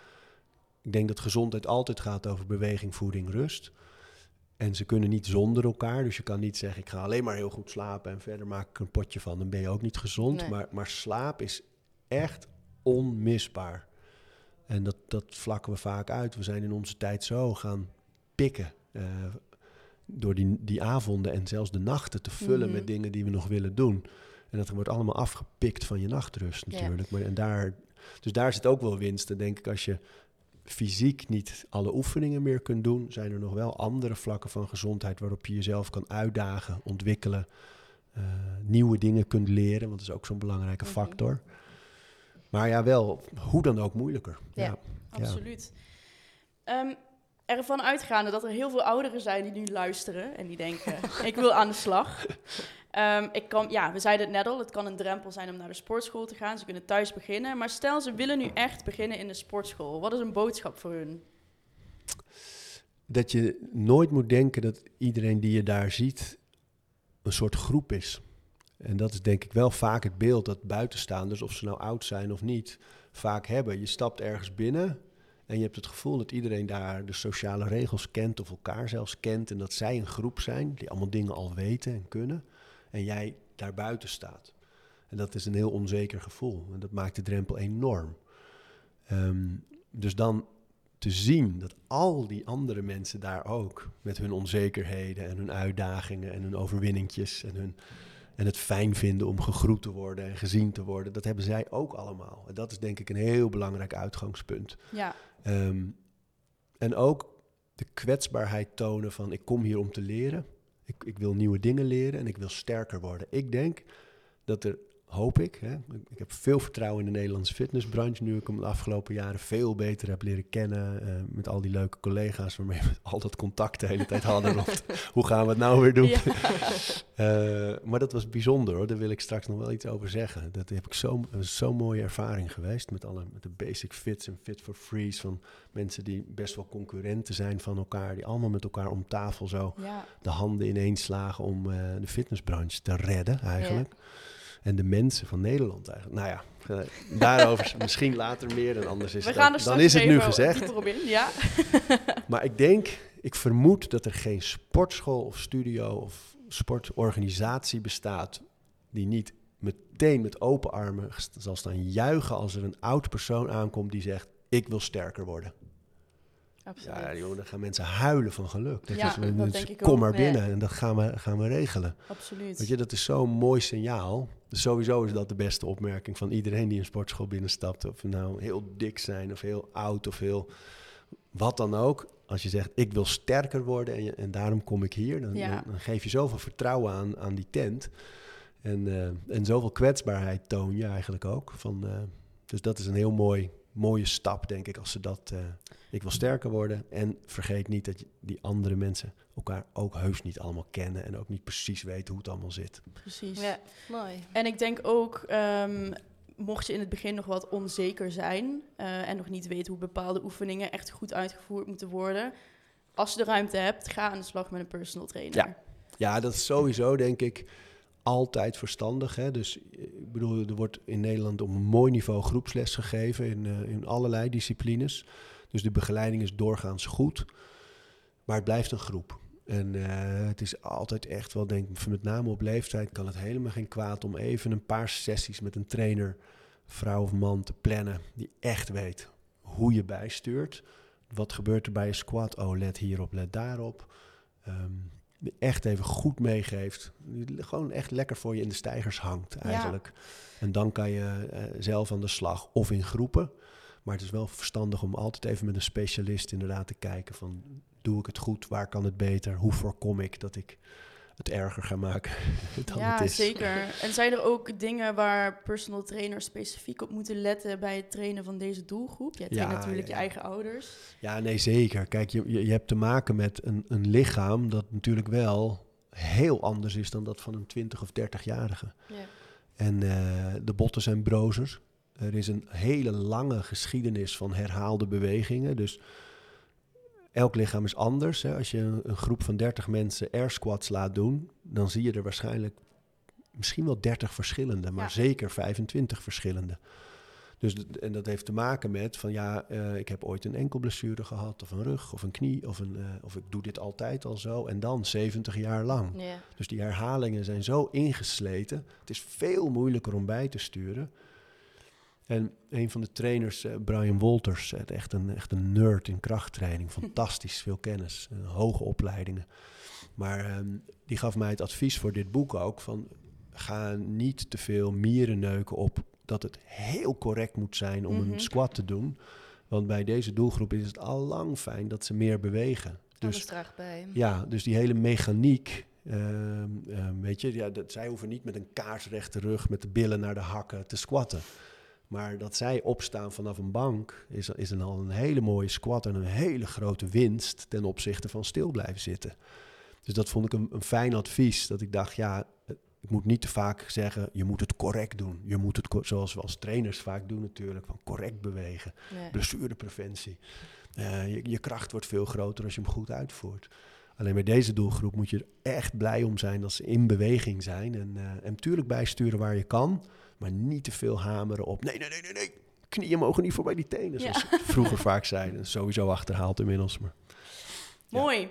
ik denk dat gezondheid altijd gaat over beweging, voeding, rust. En ze kunnen niet zonder elkaar. Dus je kan niet zeggen, ik ga alleen maar heel goed slapen en verder maak ik een potje van. Dan ben je ook niet gezond. Nee. Maar, maar slaap is echt onmisbaar. En dat, dat vlakken we vaak uit. We zijn in onze tijd zo gaan pikken. eh, door die, die avonden en zelfs de nachten te vullen Mhm. met dingen die we nog willen doen. En dat wordt allemaal afgepikt van je nachtrust Ja. natuurlijk. Maar, en daar, dus daar zit ook wel winst. En denk ik, als je fysiek niet alle oefeningen meer kunt doen, zijn er nog wel andere vlakken van gezondheid waarop je jezelf kan uitdagen, ontwikkelen, eh, nieuwe dingen kunt leren, want dat is ook zo'n belangrijke Mhm. factor. Maar ja, wel, hoe dan ook moeilijker. Ja. Ja. Absoluut. Ehm, ervan uitgaande dat er heel veel ouderen zijn die nu luisteren en die denken, ik wil aan de slag. Ehm, ik kan, ja, we zeiden het net al, het kan een drempel zijn om naar de sportschool te gaan. Ze kunnen thuis beginnen. Maar stel, ze willen nu echt beginnen in de sportschool. Wat is een boodschap voor hun? Dat je nooit moet denken dat iedereen die je daar ziet een soort groep is. En dat is denk ik wel vaak het beeld dat buitenstaanders, of ze nou oud zijn of niet, vaak hebben. Je stapt ergens binnen en je hebt het gevoel dat iedereen daar de sociale regels kent of elkaar zelfs kent. En dat zij een groep zijn die allemaal dingen al weten en kunnen. En jij daar buiten staat. En dat is een heel onzeker gevoel. En dat maakt de drempel enorm. Ehm, dus dan te zien dat al die andere mensen daar ook met hun onzekerheden en hun uitdagingen en hun overwinningjes en, hun, en het fijn vinden om gegroet te worden en gezien te worden, dat hebben zij ook allemaal. En dat is denk ik een heel belangrijk uitgangspunt. Ja, Ehm, en ook de kwetsbaarheid tonen van ik kom hier om te leren. Ik, ik wil nieuwe dingen leren en ik wil sterker worden. Ik denk dat er, hoop ik, hè, ik- heb veel vertrouwen in de Nederlandse fitnessbranche nu ik hem de afgelopen jaren veel beter heb leren kennen. eh, met al die leuke collega's waarmee we al dat contact de hele tijd hadden. rond hoe gaan we het nou weer doen? Ja. Eh, maar dat was bijzonder hoor. Daar wil ik straks nog wel iets over zeggen. Dat heb ik zo, zo'n mooie ervaring geweest met alle met de basic fits en fit for freeze van mensen die best wel concurrenten zijn van elkaar, die allemaal met elkaar om tafel zo ja. de handen ineens slagen om eh, de fitnessbranche te redden eigenlijk. En de mensen van Nederland eigenlijk. Nou ja, eh, daarover misschien later meer en anders is We het gaan dan straks is het nu gezegd. in. Ja. Maar ik denk, ik vermoed dat er geen sportschool of studio of sportorganisatie bestaat die niet meteen met open armen zal staan juichen als er een oud persoon aankomt die zegt: Ik wil sterker worden. Absoluut. Ja, joh, dan gaan mensen huilen van geluk. Dat Ja, is, dat dus denk ik kom ook. maar binnen en dat gaan we, gaan we regelen. Absoluut. Weet je, dat is zo'n mooi signaal. Dus sowieso is dat de beste opmerking van iedereen die een sportschool binnenstapt. Of we nou heel dik zijn of heel oud of heel wat dan ook. Als je zegt, ik wil sterker worden en, je, en daarom kom ik hier. Dan, Ja. dan, dan geef je zoveel vertrouwen aan, aan die tent. En, eh, en zoveel kwetsbaarheid toon je eigenlijk ook. Van, eh, dus dat is een heel mooi, mooie stap, denk ik, als ze dat... eh, ik wil sterker worden. En vergeet niet dat je, die andere mensen elkaar ook heus niet allemaal kennen. En ook niet precies weten hoe het allemaal zit. Precies. Ja, mooi. En ik denk ook, ehm, mocht je in het begin nog wat onzeker zijn eh, en nog niet weten hoe bepaalde oefeningen echt goed uitgevoerd moeten worden, als je de ruimte hebt, ga aan de slag met een personal trainer. Ja. Ja, dat is sowieso, denk ik, altijd verstandig. Hè? Dus eh, ik bedoel, er wordt in Nederland op een mooi niveau groepsles gegeven in, eh, in allerlei disciplines. Dus de begeleiding is doorgaans goed. Maar het blijft een groep. En eh, het is altijd echt wel, denk ik, met name op leeftijd kan het helemaal geen kwaad om even een paar sessies met een trainer, vrouw of man, te plannen. Die echt weet hoe je bijstuurt. Wat gebeurt er bij je squat? Oh, let hierop, let daarop. Ehm, die echt even goed meegeeft. Die gewoon echt lekker voor je in de stijgers hangt eigenlijk. En dan kan je eh, zelf aan de slag of in groepen. Maar het is wel verstandig om altijd even met een specialist inderdaad te kijken van... doe ik het goed, waar kan het beter, hoe voorkom ik dat ik het erger ga maken dan Ja, het is. zeker. En zijn er ook dingen waar personal trainers specifiek op moeten letten bij het trainen van deze doelgroep? Jij traint Ja, natuurlijk ja, je ja. eigen ouders. Ja, nee, zeker. Kijk, je, je, hebt te maken met een, een lichaam dat natuurlijk wel heel anders is dan dat van een 20 of 30-jarige. Ja. En eh, de botten zijn brozer. Er is een hele lange geschiedenis van herhaalde bewegingen. Dus elk lichaam is anders. Hè. Als je een, groep van 30 mensen air squats laat doen, dan zie je er waarschijnlijk misschien wel 30 verschillende, maar Ja. zeker 25 verschillende. Dus en dat heeft te maken met van ja, eh, ik heb ooit een enkelblessure gehad, of een rug, of een knie, of, een, eh, of ik doe dit altijd al zo. En dan 70 jaar lang. Ja. Dus die herhalingen zijn zo ingesleten. Het is veel moeilijker om bij te sturen. En een van de trainers, eh, Brian Wolters, eh, echt een, echt een nerd in krachttraining. Fantastisch veel kennis, eh, hoge opleidingen. Maar ehm, die gaf mij het advies voor dit boek ook van... ga niet te veel mieren neuken op dat het heel correct moet zijn om Mhm. een squat te doen. Want bij deze doelgroep is het al lang fijn dat ze meer bewegen. Dus bij. ja, dus die hele mechaniek, ehm, ehm, weet je, ja, dat, zij hoeven niet met een kaarsrechte rug, met de billen naar de hakken te squatten. Maar dat zij opstaan vanaf een bank is, is een, al een hele mooie squat en een hele grote winst ten opzichte van stil blijven zitten. Dus dat vond ik een, een fijn advies. Dat ik dacht, ja, ik moet niet te vaak zeggen, je moet het correct doen. Je moet het, zoals we als trainers vaak doen natuurlijk, van correct bewegen Ja. blessurepreventie. Eh, je, je kracht wordt veel groter als je hem goed uitvoert. Alleen bij deze doelgroep moet je er echt blij om zijn dat ze in beweging zijn. En, eh, en natuurlijk bijsturen waar je kan, maar niet te veel hameren op. Nee, nee, nee, nee, nee. Knieën mogen niet voorbij die tenen, zoals Ja. vroeger vaak zeiden. Sowieso achterhaald inmiddels. Maar. Ja. Mooi.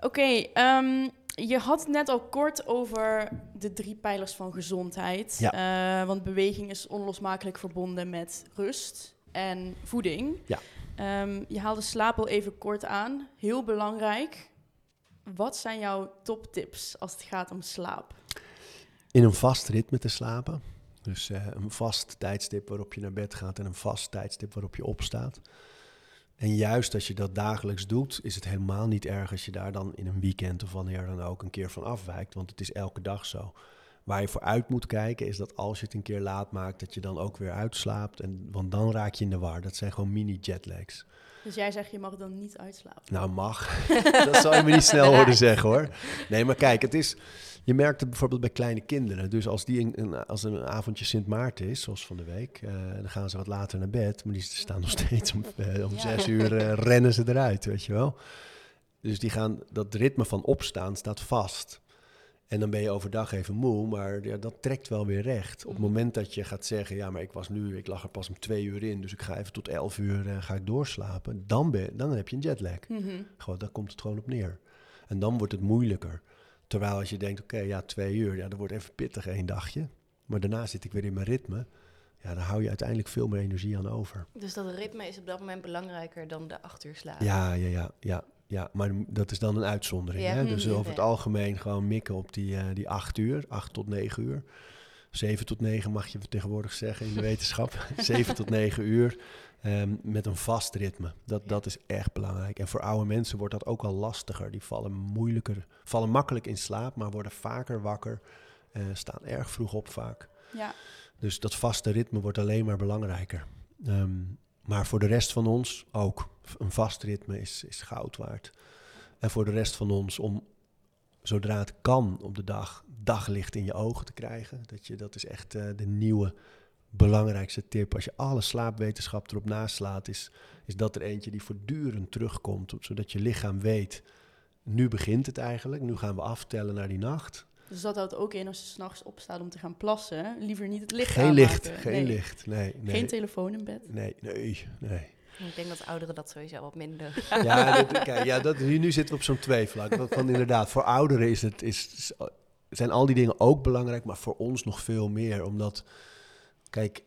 Oké, ehm, je had het net al kort over de drie pijlers van gezondheid. Eh, want beweging is onlosmakelijk verbonden met rust en voeding. Ja. Ehm, je haalde slaap al even kort aan. Heel belangrijk. Wat zijn jouw toptips als het gaat om slaap? In een vast ritme te slapen. Dus eh, een vast tijdstip waarop je naar bed gaat en een vast tijdstip waarop je opstaat. En juist als je dat dagelijks doet, is het helemaal niet erg als je daar dan in een weekend of wanneer dan ook een keer van afwijkt. Want het is elke dag zo. Waar je voor uit moet kijken is dat als je het een keer laat maakt, dat je dan ook weer uitslaapt. En, want dan raak je in de war. Dat zijn gewoon mini jetlags. Dus jij zegt je mag dan niet uitslapen. Nou, mag. dat zal je me niet snel horen zeggen hoor. Nee, maar kijk, het is. Je merkt het bijvoorbeeld bij kleine kinderen. Dus als, die een, als een avondje Sint Maarten is, zoals van de week, eh, dan gaan ze wat later naar bed. Maar die staan nog steeds om, eh, om Ja. zes uur eh, rennen ze eruit, weet je wel. Dus die gaan, dat ritme van opstaan staat vast. En dan ben je overdag even moe, maar ja, dat trekt wel weer recht. Op het Mhm. moment dat je gaat zeggen, ja, maar ik was nu, ik lag er pas om twee uur in, dus ik ga even tot elf uur eh, ga ik doorslapen. Dan, ben, dan heb je een jetlag. Mhm. Gewoon, daar komt het gewoon op neer. En dan wordt het moeilijker. Terwijl als je denkt, oké, ja, twee uur, ja, dat wordt even pittig één dagje. Maar daarna zit ik weer in mijn ritme. Ja, dan hou je uiteindelijk veel meer energie aan over. Dus dat ritme is op dat moment belangrijker dan de acht uur slaap. Ja, ja, ja, ja. Ja. Maar dat is dan een uitzondering. Ja. Hè? Dus over het algemeen gewoon mikken op die, eh, die acht uur, acht tot negen uur. Zeven tot negen mag je tegenwoordig zeggen in de wetenschap. Zeven tot negen uur ehm, met een vast ritme. Dat, dat is echt belangrijk. En voor oude mensen wordt dat ook al lastiger. Die vallen moeilijker, vallen makkelijk in slaap, maar worden vaker wakker. eh, staan erg vroeg op vaak. Ja. Dus dat vaste ritme wordt alleen maar belangrijker. Ehm, maar voor de rest van ons ook. Een vast ritme is, is goud waard. En voor de rest van ons om, zodra het kan op de dag, daglicht in je ogen te krijgen. Dat, je, dat is echt eh, de nieuwe belangrijkste tip. Als je alle slaapwetenschap erop naslaat, is, is dat er eentje die voortdurend terugkomt. Zodat je lichaam weet, nu begint het eigenlijk. Nu gaan we aftellen naar die nacht. Dus dat houdt ook in als je s'nachts opstaat om te gaan plassen. Liever niet het licht Geen aanmaken. licht, geen Nee. licht. Nee, nee. Geen telefoon in bed. Nee, nee, nee. Ik denk dat ouderen dat sowieso wat minder. Ja, dat, kijk, ja dat, nu, nu zitten we op zo'n tweevlak. Want van inderdaad, voor ouderen is het, is, is- zijn al die dingen ook belangrijk, maar voor ons nog veel meer. Omdat, kijk,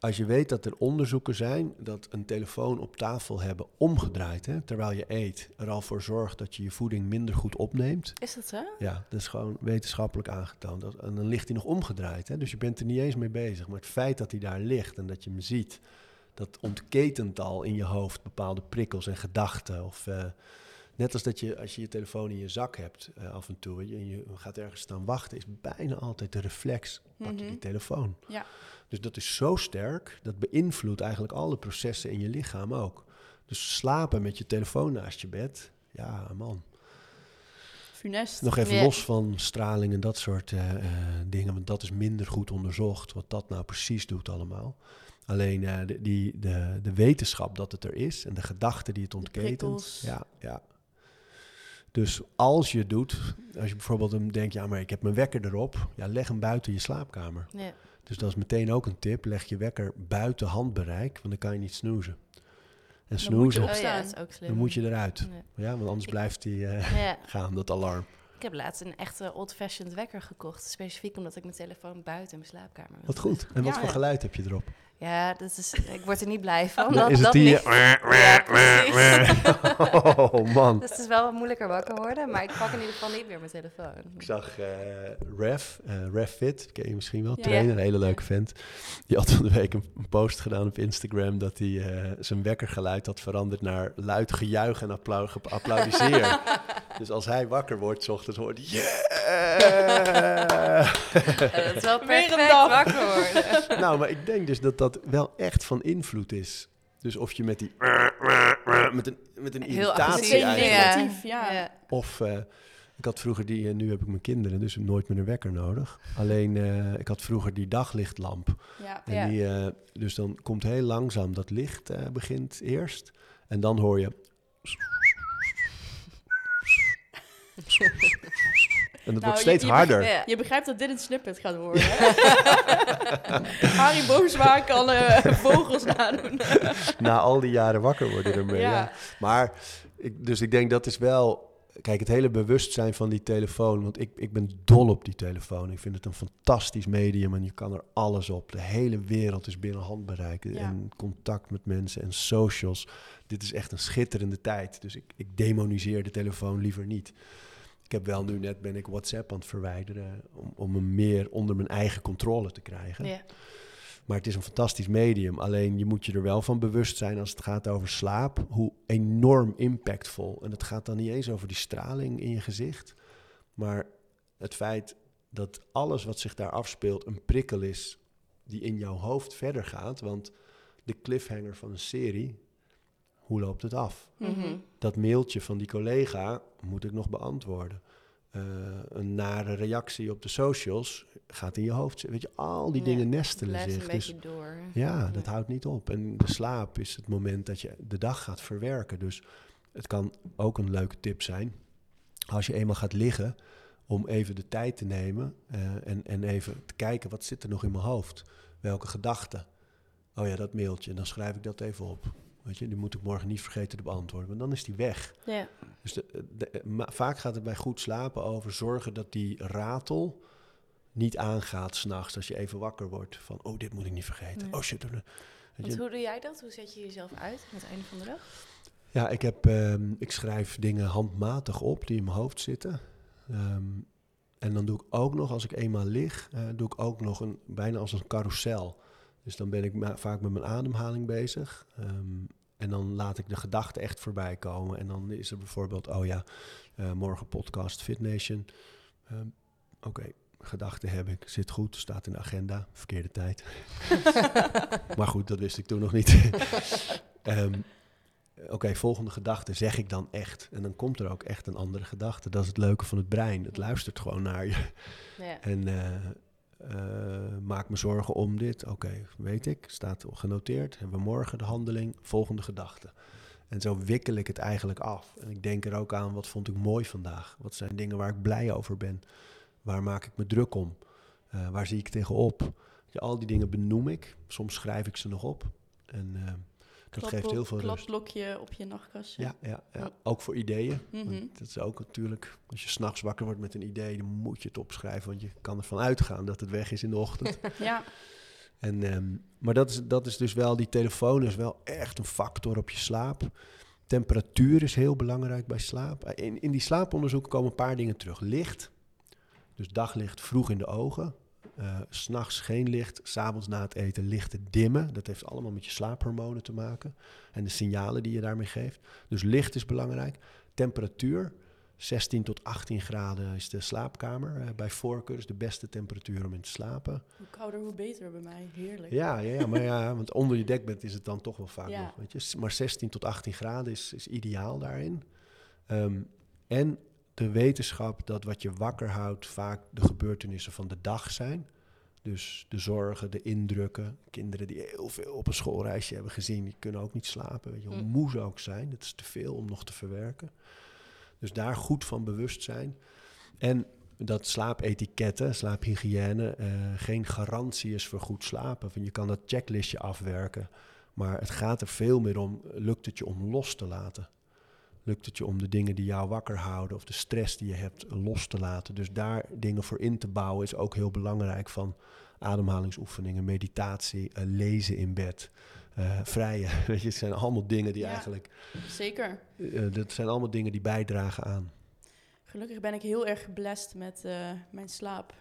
als je weet dat er onderzoeken zijn dat een telefoon op tafel hebben omgedraaid, hè, terwijl je eet, er al voor zorgt dat je je voeding minder goed opneemt. Is dat zo? Ja, dat is gewoon wetenschappelijk aangetoond. Dat, en dan ligt hij nog omgedraaid. Hè? Dus je bent er niet eens mee bezig. Maar het feit dat hij daar ligt en dat je hem ziet, dat ontketent al in je hoofd bepaalde prikkels en gedachten. Of eh, net als dat je als je je telefoon in je zak hebt eh, af en toe en je gaat ergens staan wachten, is bijna altijd de reflex pak je Mhm. die telefoon. Ja. Dus dat is zo sterk, dat beïnvloedt eigenlijk alle processen in je lichaam ook. Dus slapen met je telefoon naast je bed, ja man. Funest. Nog even los van straling en dat soort eh, eh, dingen, want dat is minder goed onderzocht, wat dat nou precies doet allemaal. Alleen de, die, de, de wetenschap dat het er is en de gedachte die het ontketent. Ja, ja. Dus als je het doet, als je bijvoorbeeld hem denkt, ja, maar ik heb mijn wekker erop, ja, leg hem buiten je slaapkamer. Ja. Dus dat is meteen ook een tip. Leg je wekker buiten handbereik, want dan kan je niet snoezen. En Dan moet je snoezen, op- Oh ja, opstaan. dat is ook slim. dan moet je eruit. Ja. Ja, want anders Ik- blijft die eh, Ja. gaan, dat alarm. Ik heb laatst een echte old-fashioned wekker gekocht. Specifiek omdat ik mijn telefoon buiten in mijn slaapkamer wil. Wat goed. En wat Ja, voor ja. geluid heb je erop? Ja, dat is, ik word er niet blij van. Dat, is het dat die... niet. Ja, precies. oh man. Dus het is wel wat moeilijker wakker worden, maar ik pak in ieder geval niet meer mijn telefoon. Ik zag eh Rev, eh Rev Fit, ken je misschien wel, Ja. trainer, een hele leuke vent. Die had van de week een, post gedaan op Instagram dat hij eh, zijn wekkergeluid had veranderd naar luid gejuich en applau applaudisseer. dus als hij wakker wordt, ochtends hoort hij yeah! Ja, dat is wel perfect wakker worden. nou, maar ik denk dus dat dat wel echt van invloed is. Dus of je met die met een, met een Heel irritatie eigenlijk, negatief, ja. Ja. Of eh, ik had vroeger die, en nu heb ik mijn kinderen, dus nooit meer een wekker nodig. Alleen eh, ik had vroeger die daglichtlamp. Ja. En Ja. die, eh, dus dan komt heel langzaam dat licht eh, begint eerst. En dan hoor je. En dat Nou, wordt steeds je harder. Ja. Je begrijpt dat dit een snippet gaat worden. hè? Harry Boomsma kan vogels nadoen. Na al die jaren wakker worden ermee. ja. ja. Maar, ik, dus ik denk dat is wel... Kijk, het hele bewustzijn van die telefoon. Want ik, ik ben dol op die telefoon. Ik vind het een fantastisch medium en je kan er alles op. De hele wereld is binnen handbereik. Ja. En contact met mensen en socials. Dit is echt een schitterende tijd. Dus ik, ik demoniseer de telefoon liever niet. Ik heb wel nu net ben ik WhatsApp aan het verwijderen om, om hem meer onder mijn eigen controle te krijgen. Ja. Maar het is een fantastisch medium. Alleen je moet je er wel van bewust zijn als het gaat over slaap. Hoe enorm impactvol. En het gaat dan niet eens over die straling in je gezicht. Maar het feit dat alles wat zich daar afspeelt een prikkel is die in jouw hoofd verder gaat. Want de cliffhanger van een serie, hoe loopt het af? Mhm. Dat mailtje van die collega moet ik nog beantwoorden. Eh, een nare reactie op de socials gaat in je hoofd zitten. Weet je, al die Ja, dingen nestelen zich. een Dus door. ja, dat houdt niet op. En de slaap is het moment dat je de dag gaat verwerken. Dus het kan ook een leuke tip zijn. Als je eenmaal gaat liggen, om even de tijd te nemen eh, en, en even te kijken wat zit er nog in mijn hoofd. Welke gedachten? Oh ja, dat mailtje. En dan schrijf ik dat even op. Weet je, die moet ik morgen niet vergeten te beantwoorden. Want dan is die weg. Ja. Dus de, de- ma- vaak gaat het bij goed slapen over zorgen dat die ratel niet aangaat s'nachts als je even wakker wordt. Van, oh, dit moet ik niet vergeten. Nee. Oh shit. Je, hoe doe jij dat? Hoe zet je jezelf uit aan het einde van de dag? Ja, ik, heb, ehm, ik schrijf dingen handmatig op die in mijn hoofd zitten. Ehm, en dan doe ik ook nog, als ik eenmaal lig, eh, doe ik ook nog een, bijna als een carousel. Dus dan ben ik vaak met mijn ademhaling bezig. Ehm, en dan laat ik de gedachten echt voorbij komen. En dan is er bijvoorbeeld, oh ja, eh, morgen podcast Fit Nation. Ehm, Oké, gedachten heb ik, zit goed, staat in de agenda, verkeerde tijd. maar goed, dat wist ik toen nog niet. Ehm, Oké, volgende gedachte zeg ik dan echt. En dan komt er ook echt een andere gedachte. Dat is het leuke van het brein. Het luistert gewoon naar je. Ja. En eh, eh, maak me zorgen om dit. Oké, weet ik. Staat genoteerd. Hebben we morgen de handeling. Volgende gedachte. En zo wikkel ik het eigenlijk af. En ik denk er ook aan, wat vond ik mooi vandaag? Wat zijn dingen waar ik blij over ben? Waar maak ik me druk om? Eh, waar zie ik tegenop? Al die dingen benoem ik. Soms schrijf ik ze nog op. En eh, dat geeft heel veel rust. Kladblokje op je nachtkastje. Ja, ja, ja. Ook voor ideeën. Mhm. Dat is ook natuurlijk, als je s'nachts wakker wordt met een idee, dan moet je het opschrijven, want je kan ervan uitgaan dat het weg is in de ochtend. Ja. en, ehm, maar dat is, dat is dus wel, die telefoon is wel echt een factor op je slaap. Temperatuur is heel belangrijk bij slaap. In, in die slaaponderzoeken komen een paar dingen terug. Licht, dus daglicht vroeg in de ogen. S S'nachts geen licht, s'avonds na het eten lichten dimmen. Dat heeft allemaal met je slaaphormonen te maken. En de signalen die je daarmee geeft. Dus licht is belangrijk. Temperatuur, 16 tot 18 graden is de slaapkamer. Eh, bij voorkeur is de beste temperatuur om in te slapen. Hoe kouder, hoe beter bij mij. Heerlijk. Ja, ja, ja, maar ja, want onder je dekbed is het dan toch wel vaak Ja. nog. Weet je? Maar 16 tot 18 graden is, is ideaal daarin. Ehm, en de wetenschap dat wat je wakker houdt vaak de gebeurtenissen van de dag zijn. Dus de zorgen, de indrukken. Kinderen die heel veel op een schoolreisje hebben gezien, die kunnen ook niet slapen. Weet je, hoe Mm. moe ze ook zijn. Het is te veel om nog te verwerken. Dus daar goed van bewust zijn. En dat slaapetiketten, slaaphygiëne, eh, geen garantie is voor goed slapen. Van je kan dat checklistje afwerken, maar het gaat er veel meer om, lukt het je om los te laten? Lukt het je om de dingen die jou wakker houden of de stress die je hebt los te laten? Dus daar dingen voor in te bouwen is ook heel belangrijk van ademhalingsoefeningen, meditatie, eh, lezen in bed, uh, vrije. Weet je, het zijn allemaal dingen die Ja. eigenlijk, Zeker. eh, dat zijn allemaal dingen die bijdragen aan. Gelukkig ben ik heel erg geblest met mijn slaap.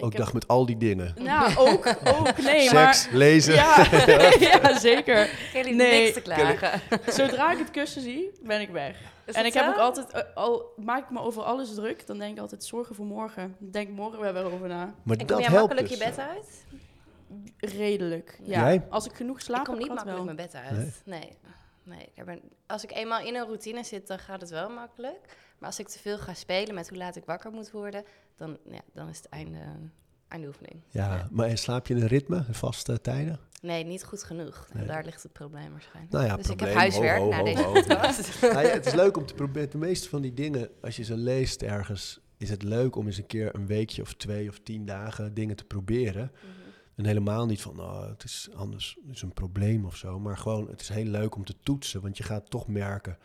Ik Ook heb- dag met al die dingen. Nou, ook, ook, nee, Seks, maar... lezen. Ja, ja, zeker. Kelly, Nee, niks te klagen. Zodra ik het kussen zie, ben ik weg. Is en ik heb ook altijd, eh, al maak ik me over alles druk, dan denk ik altijd zorgen voor morgen. Denk ik morgen weer weer over na. Maar En kom dat jij helpt makkelijk dus. je bed uit? Redelijk, ja. Jij? Als ik genoeg slaap ik kom niet makkelijk wel. mijn bed uit. Nee. nee. ik ben, als ik eenmaal in een routine zit, dan gaat het wel makkelijk. Maar als ik te veel ga spelen met hoe laat ik wakker moet worden, dan, ja, dan is het einde, einde oefening. Ja, maar slaap je in een ritme, vaste tijden? Nee, niet goed genoeg. Nee. daar ligt het probleem waarschijnlijk. Nou ja, dus probleem, ik heb huiswerk ho, ho, na ho, deze podcast. Nou ja, het is leuk om te proberen. De meeste van die dingen, als je ze leest ergens, is het leuk om eens een keer een weekje of twee of tien dagen dingen te proberen. Mhm. En helemaal niet van, nou, het is anders, het is een probleem of zo. Maar gewoon, het is heel leuk om te toetsen, want je gaat toch merken,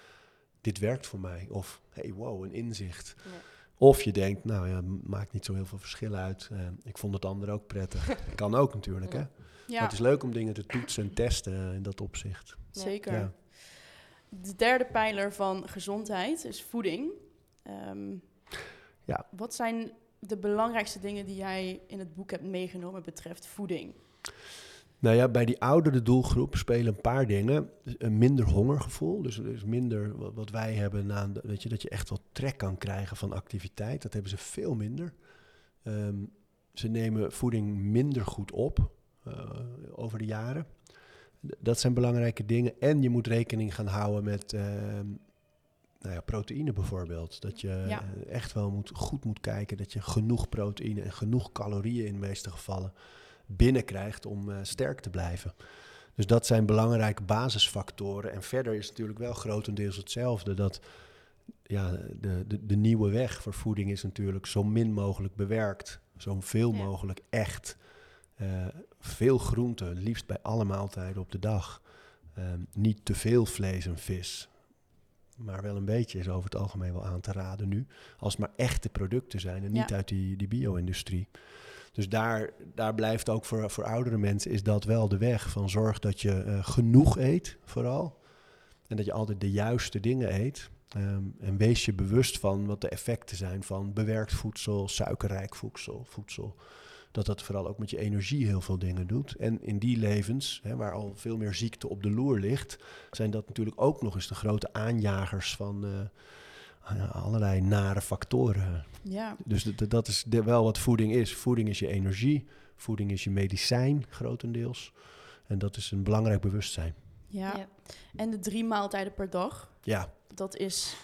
dit werkt voor mij. Of, hey, wow, een inzicht. Ja. Of je denkt, nou ja, maakt niet zo heel veel verschil uit. Eh, ik vond het ander ook prettig. kan ook natuurlijk, hè. Ja. Maar het is leuk om dingen te toetsen en testen in dat opzicht. Ja. zeker. Ja. De derde pijler van gezondheid is voeding. Ehm, Ja. Wat zijn de belangrijkste dingen die jij in het boek hebt meegenomen betreft voeding? Nou ja, bij die oudere doelgroep spelen een paar dingen. Een minder hongergevoel, dus, dus minder wat, wat wij hebben, na, weet je, dat je echt wel trek kan krijgen van activiteit. Dat hebben ze veel minder. Ehm, ze nemen voeding minder goed op eh, over de jaren. Dat zijn belangrijke dingen. En je moet rekening gaan houden met ehm, nou ja, proteïne bijvoorbeeld. Dat je Ja. echt wel moet, goed moet kijken dat je genoeg proteïne en genoeg calorieën in de meeste gevallen binnenkrijgt om eh, sterk te blijven. Dus dat zijn belangrijke basisfactoren. En verder is het natuurlijk wel grotendeels hetzelfde. Dat ja, de, de, de nieuwe weg voor voeding is natuurlijk zo min mogelijk bewerkt. Zo veel Ja. mogelijk echt. Eh, veel groente, liefst bij alle maaltijden op de dag. Ehm, niet te veel vlees en vis. Maar wel een beetje is over het algemeen wel aan te raden nu. Als het maar echte producten zijn en niet uit die, die bio-industrie. Dus daar, daar blijft ook voor, voor oudere mensen is dat wel de weg. Van zorg dat je eh, genoeg eet, vooral. En dat je altijd de juiste dingen eet. Ehm, en wees je bewust van wat de effecten zijn van bewerkt voedsel, suikerrijk voedsel, voedsel. Dat dat vooral ook met je energie heel veel dingen doet. En in die levens, hè, waar al veel meer ziekte op de loer ligt, zijn dat natuurlijk ook nog eens de grote aanjagers van eh, allerlei nare factoren. Ja, Dus dat is de- wel wat voeding is. Voeding is je energie, voeding is je medicijn, grotendeels. En dat is een belangrijk bewustzijn. ja. Ja. En de drie maaltijden per dag, Ja, dat is...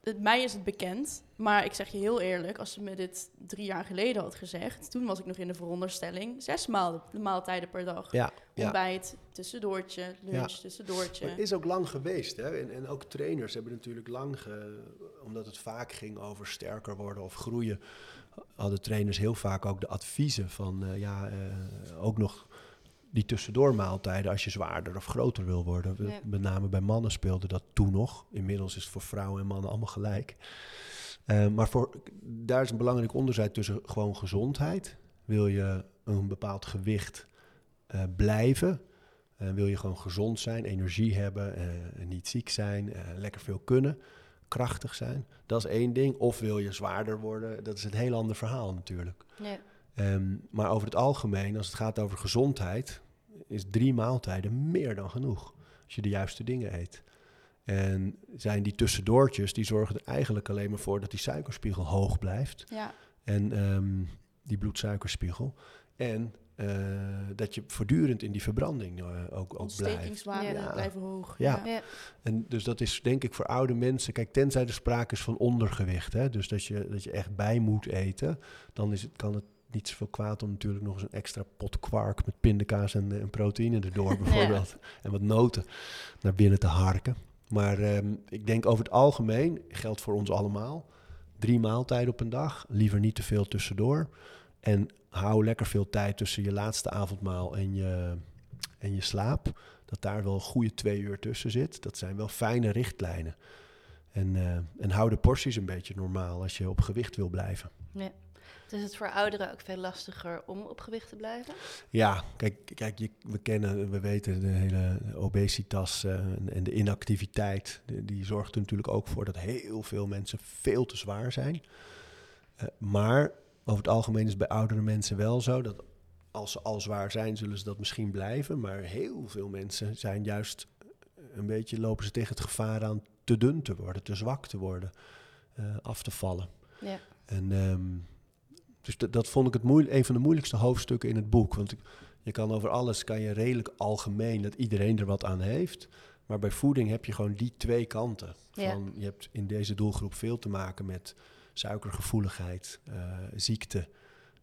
Het, mij is het bekend, maar ik zeg je heel eerlijk, als ze me dit drie jaar geleden had gezegd, toen was ik nog in de veronderstelling zes maal, maaltijden per dag. ja, ja. Ontbijt, tussendoortje, lunch, Ja. tussendoortje. Maar het is ook lang geweest. Hè? En, en ook trainers hebben natuurlijk lang, ge- omdat het vaak ging over sterker worden of groeien, hadden trainers heel vaak ook de adviezen van, eh, ja, eh, ook nog die tussendoormaaltijden als je zwaarder of groter wil worden. Met name bij mannen speelde dat toen nog. Inmiddels is het voor vrouwen en mannen allemaal gelijk. Eh, maar voor, daar is een belangrijk onderscheid tussen gewoon gezondheid. Wil je een bepaald gewicht eh, blijven? Eh, wil je gewoon gezond zijn, energie hebben, niet ziek zijn, lekker veel kunnen, krachtig zijn? Dat is één ding. Of wil je zwaarder worden? Dat is een heel ander verhaal natuurlijk. Ja. Ehm, maar over het algemeen, als het gaat over gezondheid, is drie maaltijden meer dan genoeg. Als je de juiste dingen eet. En zijn die tussendoortjes, die zorgen er eigenlijk alleen maar voor dat die suikerspiegel hoog blijft. Ja, En ehm, die bloedsuikerspiegel. En eh, dat je voortdurend in die verbranding eh, ook, ook blijft. ontstekingswaarden Ja. blijven hoog. Ja. Ja. En dus dat is denk ik voor oude mensen, kijk, tenzij er sprake is van ondergewicht, hè, dus dat je, dat je echt bij moet eten, dan is het, kan het niet zoveel kwaad om natuurlijk nog eens een extra pot kwark met pindakaas en, eh, en proteïne erdoor bijvoorbeeld. En wat noten naar binnen te harken. Maar ehm, ik denk over het algemeen, geldt voor ons allemaal, drie maaltijden op een dag. Liever niet te veel tussendoor. En hou lekker veel tijd tussen je laatste avondmaal en je, en je slaap. Dat daar wel een goede twee uur tussen zit. Dat zijn wel fijne richtlijnen. En, eh, en hou de porties een beetje normaal als je op gewicht wil blijven. Ja. Dus is het voor ouderen ook veel lastiger om op gewicht te blijven? Ja, kijk, kijk je, we kennen, we weten de hele obesitas uh, en de inactiviteit. Die, die zorgt er natuurlijk ook voor dat heel veel mensen veel te zwaar zijn. Uh, maar over het algemeen is het bij oudere mensen wel zo dat als ze al zwaar zijn, zullen ze dat misschien blijven. Maar heel veel mensen zijn juist een beetje lopen ze tegen het gevaar aan te dun te worden, te zwak te worden, uh, af te vallen. Ja. En um, dus dat, dat vond ik het moeilijk, een van de moeilijkste hoofdstukken in het boek. Want je kan over alles, kan je redelijk algemeen, dat iedereen er wat aan heeft. Maar bij voeding heb je gewoon die twee kanten. Ja. Van, je hebt in deze doelgroep veel te maken met suikergevoeligheid, uh, ziekte.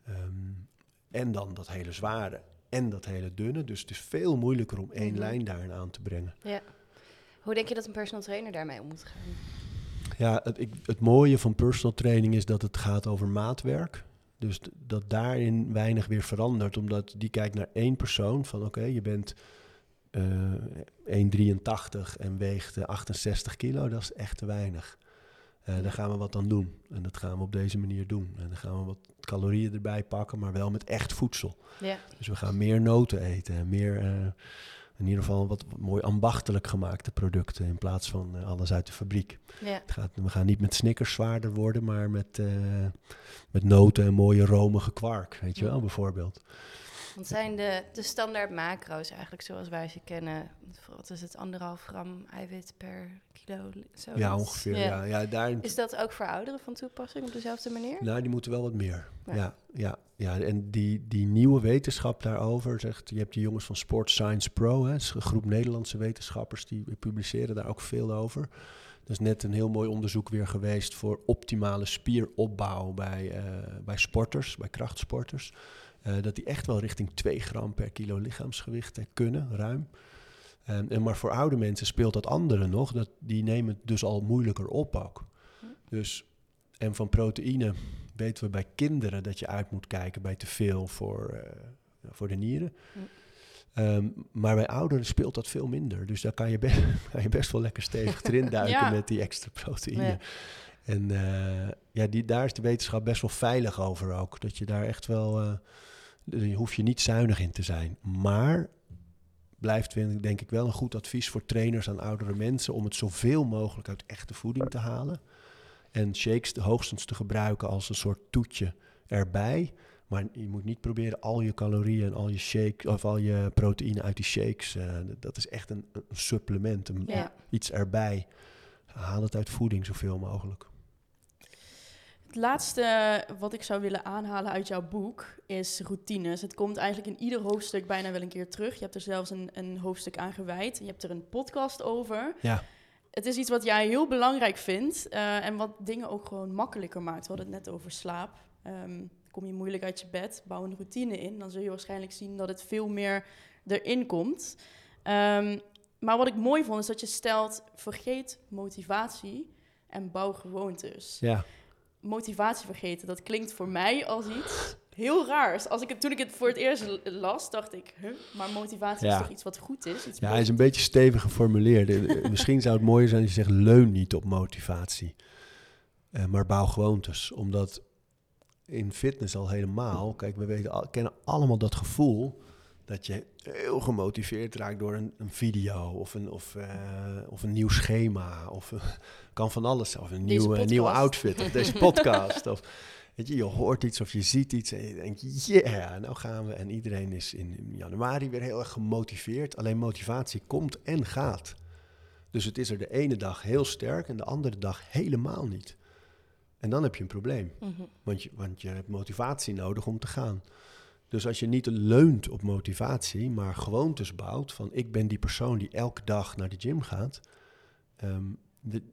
Um, en dan dat hele zware en dat hele dunne. Dus het is veel moeilijker om één Mhm. lijn daarin aan te brengen. Ja. Hoe denk je dat een personal trainer daarmee om moet gaan? Ja, het, ik, het mooie van personal training is dat het gaat over maatwerk. Dus dat daarin weinig weer verandert, omdat die kijkt naar één persoon van oké, je bent eh 1,83 en weegt eh, 68 kilo, dat is echt te weinig. Eh daar gaan we wat aan doen. En dat gaan we op deze manier doen. En dan gaan we wat calorieën erbij pakken, maar wel met echt voedsel. Ja. Dus we gaan meer noten eten en meer, eh, in ieder geval wat mooi ambachtelijk gemaakte producten in plaats van eh, alles uit de fabriek. Ja. Het gaat, we gaan niet met Snickers zwaarder worden, maar met, eh, met noten en mooie romige kwark, weet je wel, bijvoorbeeld. Want zijn de, de standaard macro's eigenlijk zoals wij ze kennen, wat is het, anderhalf gram eiwit per kilo? Ja, ongeveer. Ja. Ja, daar, Is dat ook voor ouderen van toepassing op dezelfde manier? nou, die moeten wel wat meer. Ja. Ja, ja, ja. En die, die nieuwe wetenschap daarover, zegt, je hebt die jongens van Sport Science Pro, hè, een groep Nederlandse wetenschappers, die publiceren daar ook veel over. Er is net een heel mooi onderzoek weer geweest voor optimale spieropbouw bij, eh, bij sporters, bij krachtsporters. Eh, dat die echt wel richting 2 gram per kilo lichaamsgewicht eh, kunnen, ruim. En, en maar voor oude mensen speelt dat andere nog. Dat, die nemen het dus al moeilijker op ook. Dus, en van proteïne weten we bij kinderen dat je uit moet kijken bij te veel voor, eh, voor de nieren. Hm. Ehm, maar bij ouderen speelt dat veel minder. Dus daar kan je, best, kan je best wel lekker stevig erin duiken Ja. met die extra proteïne. Ja. En eh, ja, die, daar is de wetenschap best wel veilig over ook. Dat je daar echt wel... je hoef je niet zuinig in te zijn. Maar blijft denk ik wel een goed advies voor trainers aan oudere mensen... om het zoveel mogelijk uit echte voeding te halen. En shakes de hoogstens te gebruiken als een soort toetje erbij. Maar je moet niet proberen al je calorieën en al je shake of al je proteïne uit die shakes. eh, dat is echt een, een supplement, een, Ja. iets erbij. Haal het uit voeding zoveel mogelijk. Het laatste wat ik zou willen aanhalen uit jouw boek is routines. Het komt eigenlijk in ieder hoofdstuk bijna wel een keer terug. Je hebt er zelfs een, een hoofdstuk aan gewijd. Je hebt er een podcast over. Ja. Het is iets wat jij heel belangrijk vindt eh, en wat dingen ook gewoon makkelijker maakt. We hadden het net over slaap. Ehm, kom je moeilijk uit je bed, bouw een routine in. Dan zul je waarschijnlijk zien dat het veel meer erin komt. Ehm, maar wat ik mooi vond is dat je stelt, vergeet motivatie en bouw gewoontes Ja. Motivatie vergeten. Dat klinkt voor mij als iets heel raars. Als ik het, toen ik het voor het eerst las, dacht ik, huh, maar motivatie Ja. is toch iets wat goed is? Iets Ja, hij is een beetje stevig geformuleerd. Eh, eh, Misschien zou het mooier zijn als je zegt, leun niet op motivatie. Eh, maar bouw gewoontes. Omdat in fitness al helemaal... Kijk, we weten, al- kennen allemaal dat gevoel... dat je heel gemotiveerd raakt door een, een video... of een, of, eh, of een nieuw schema. Of kan van alles. Of een nieuwe, nieuwe outfit. Of deze podcast. Of, weet je, je hoort iets of je ziet iets... en je denkt, yeah, nou gaan we. En iedereen is in januari weer heel erg gemotiveerd. Alleen motivatie komt en gaat. Dus het is er de ene dag heel sterk en de andere dag helemaal niet. En dan heb je een probleem. Mhm. Want je, want je hebt motivatie nodig om te gaan. Dus als je niet leunt op motivatie, maar gewoontes bouwt van ik ben die persoon die elke dag naar de gym gaat. Ehm, de-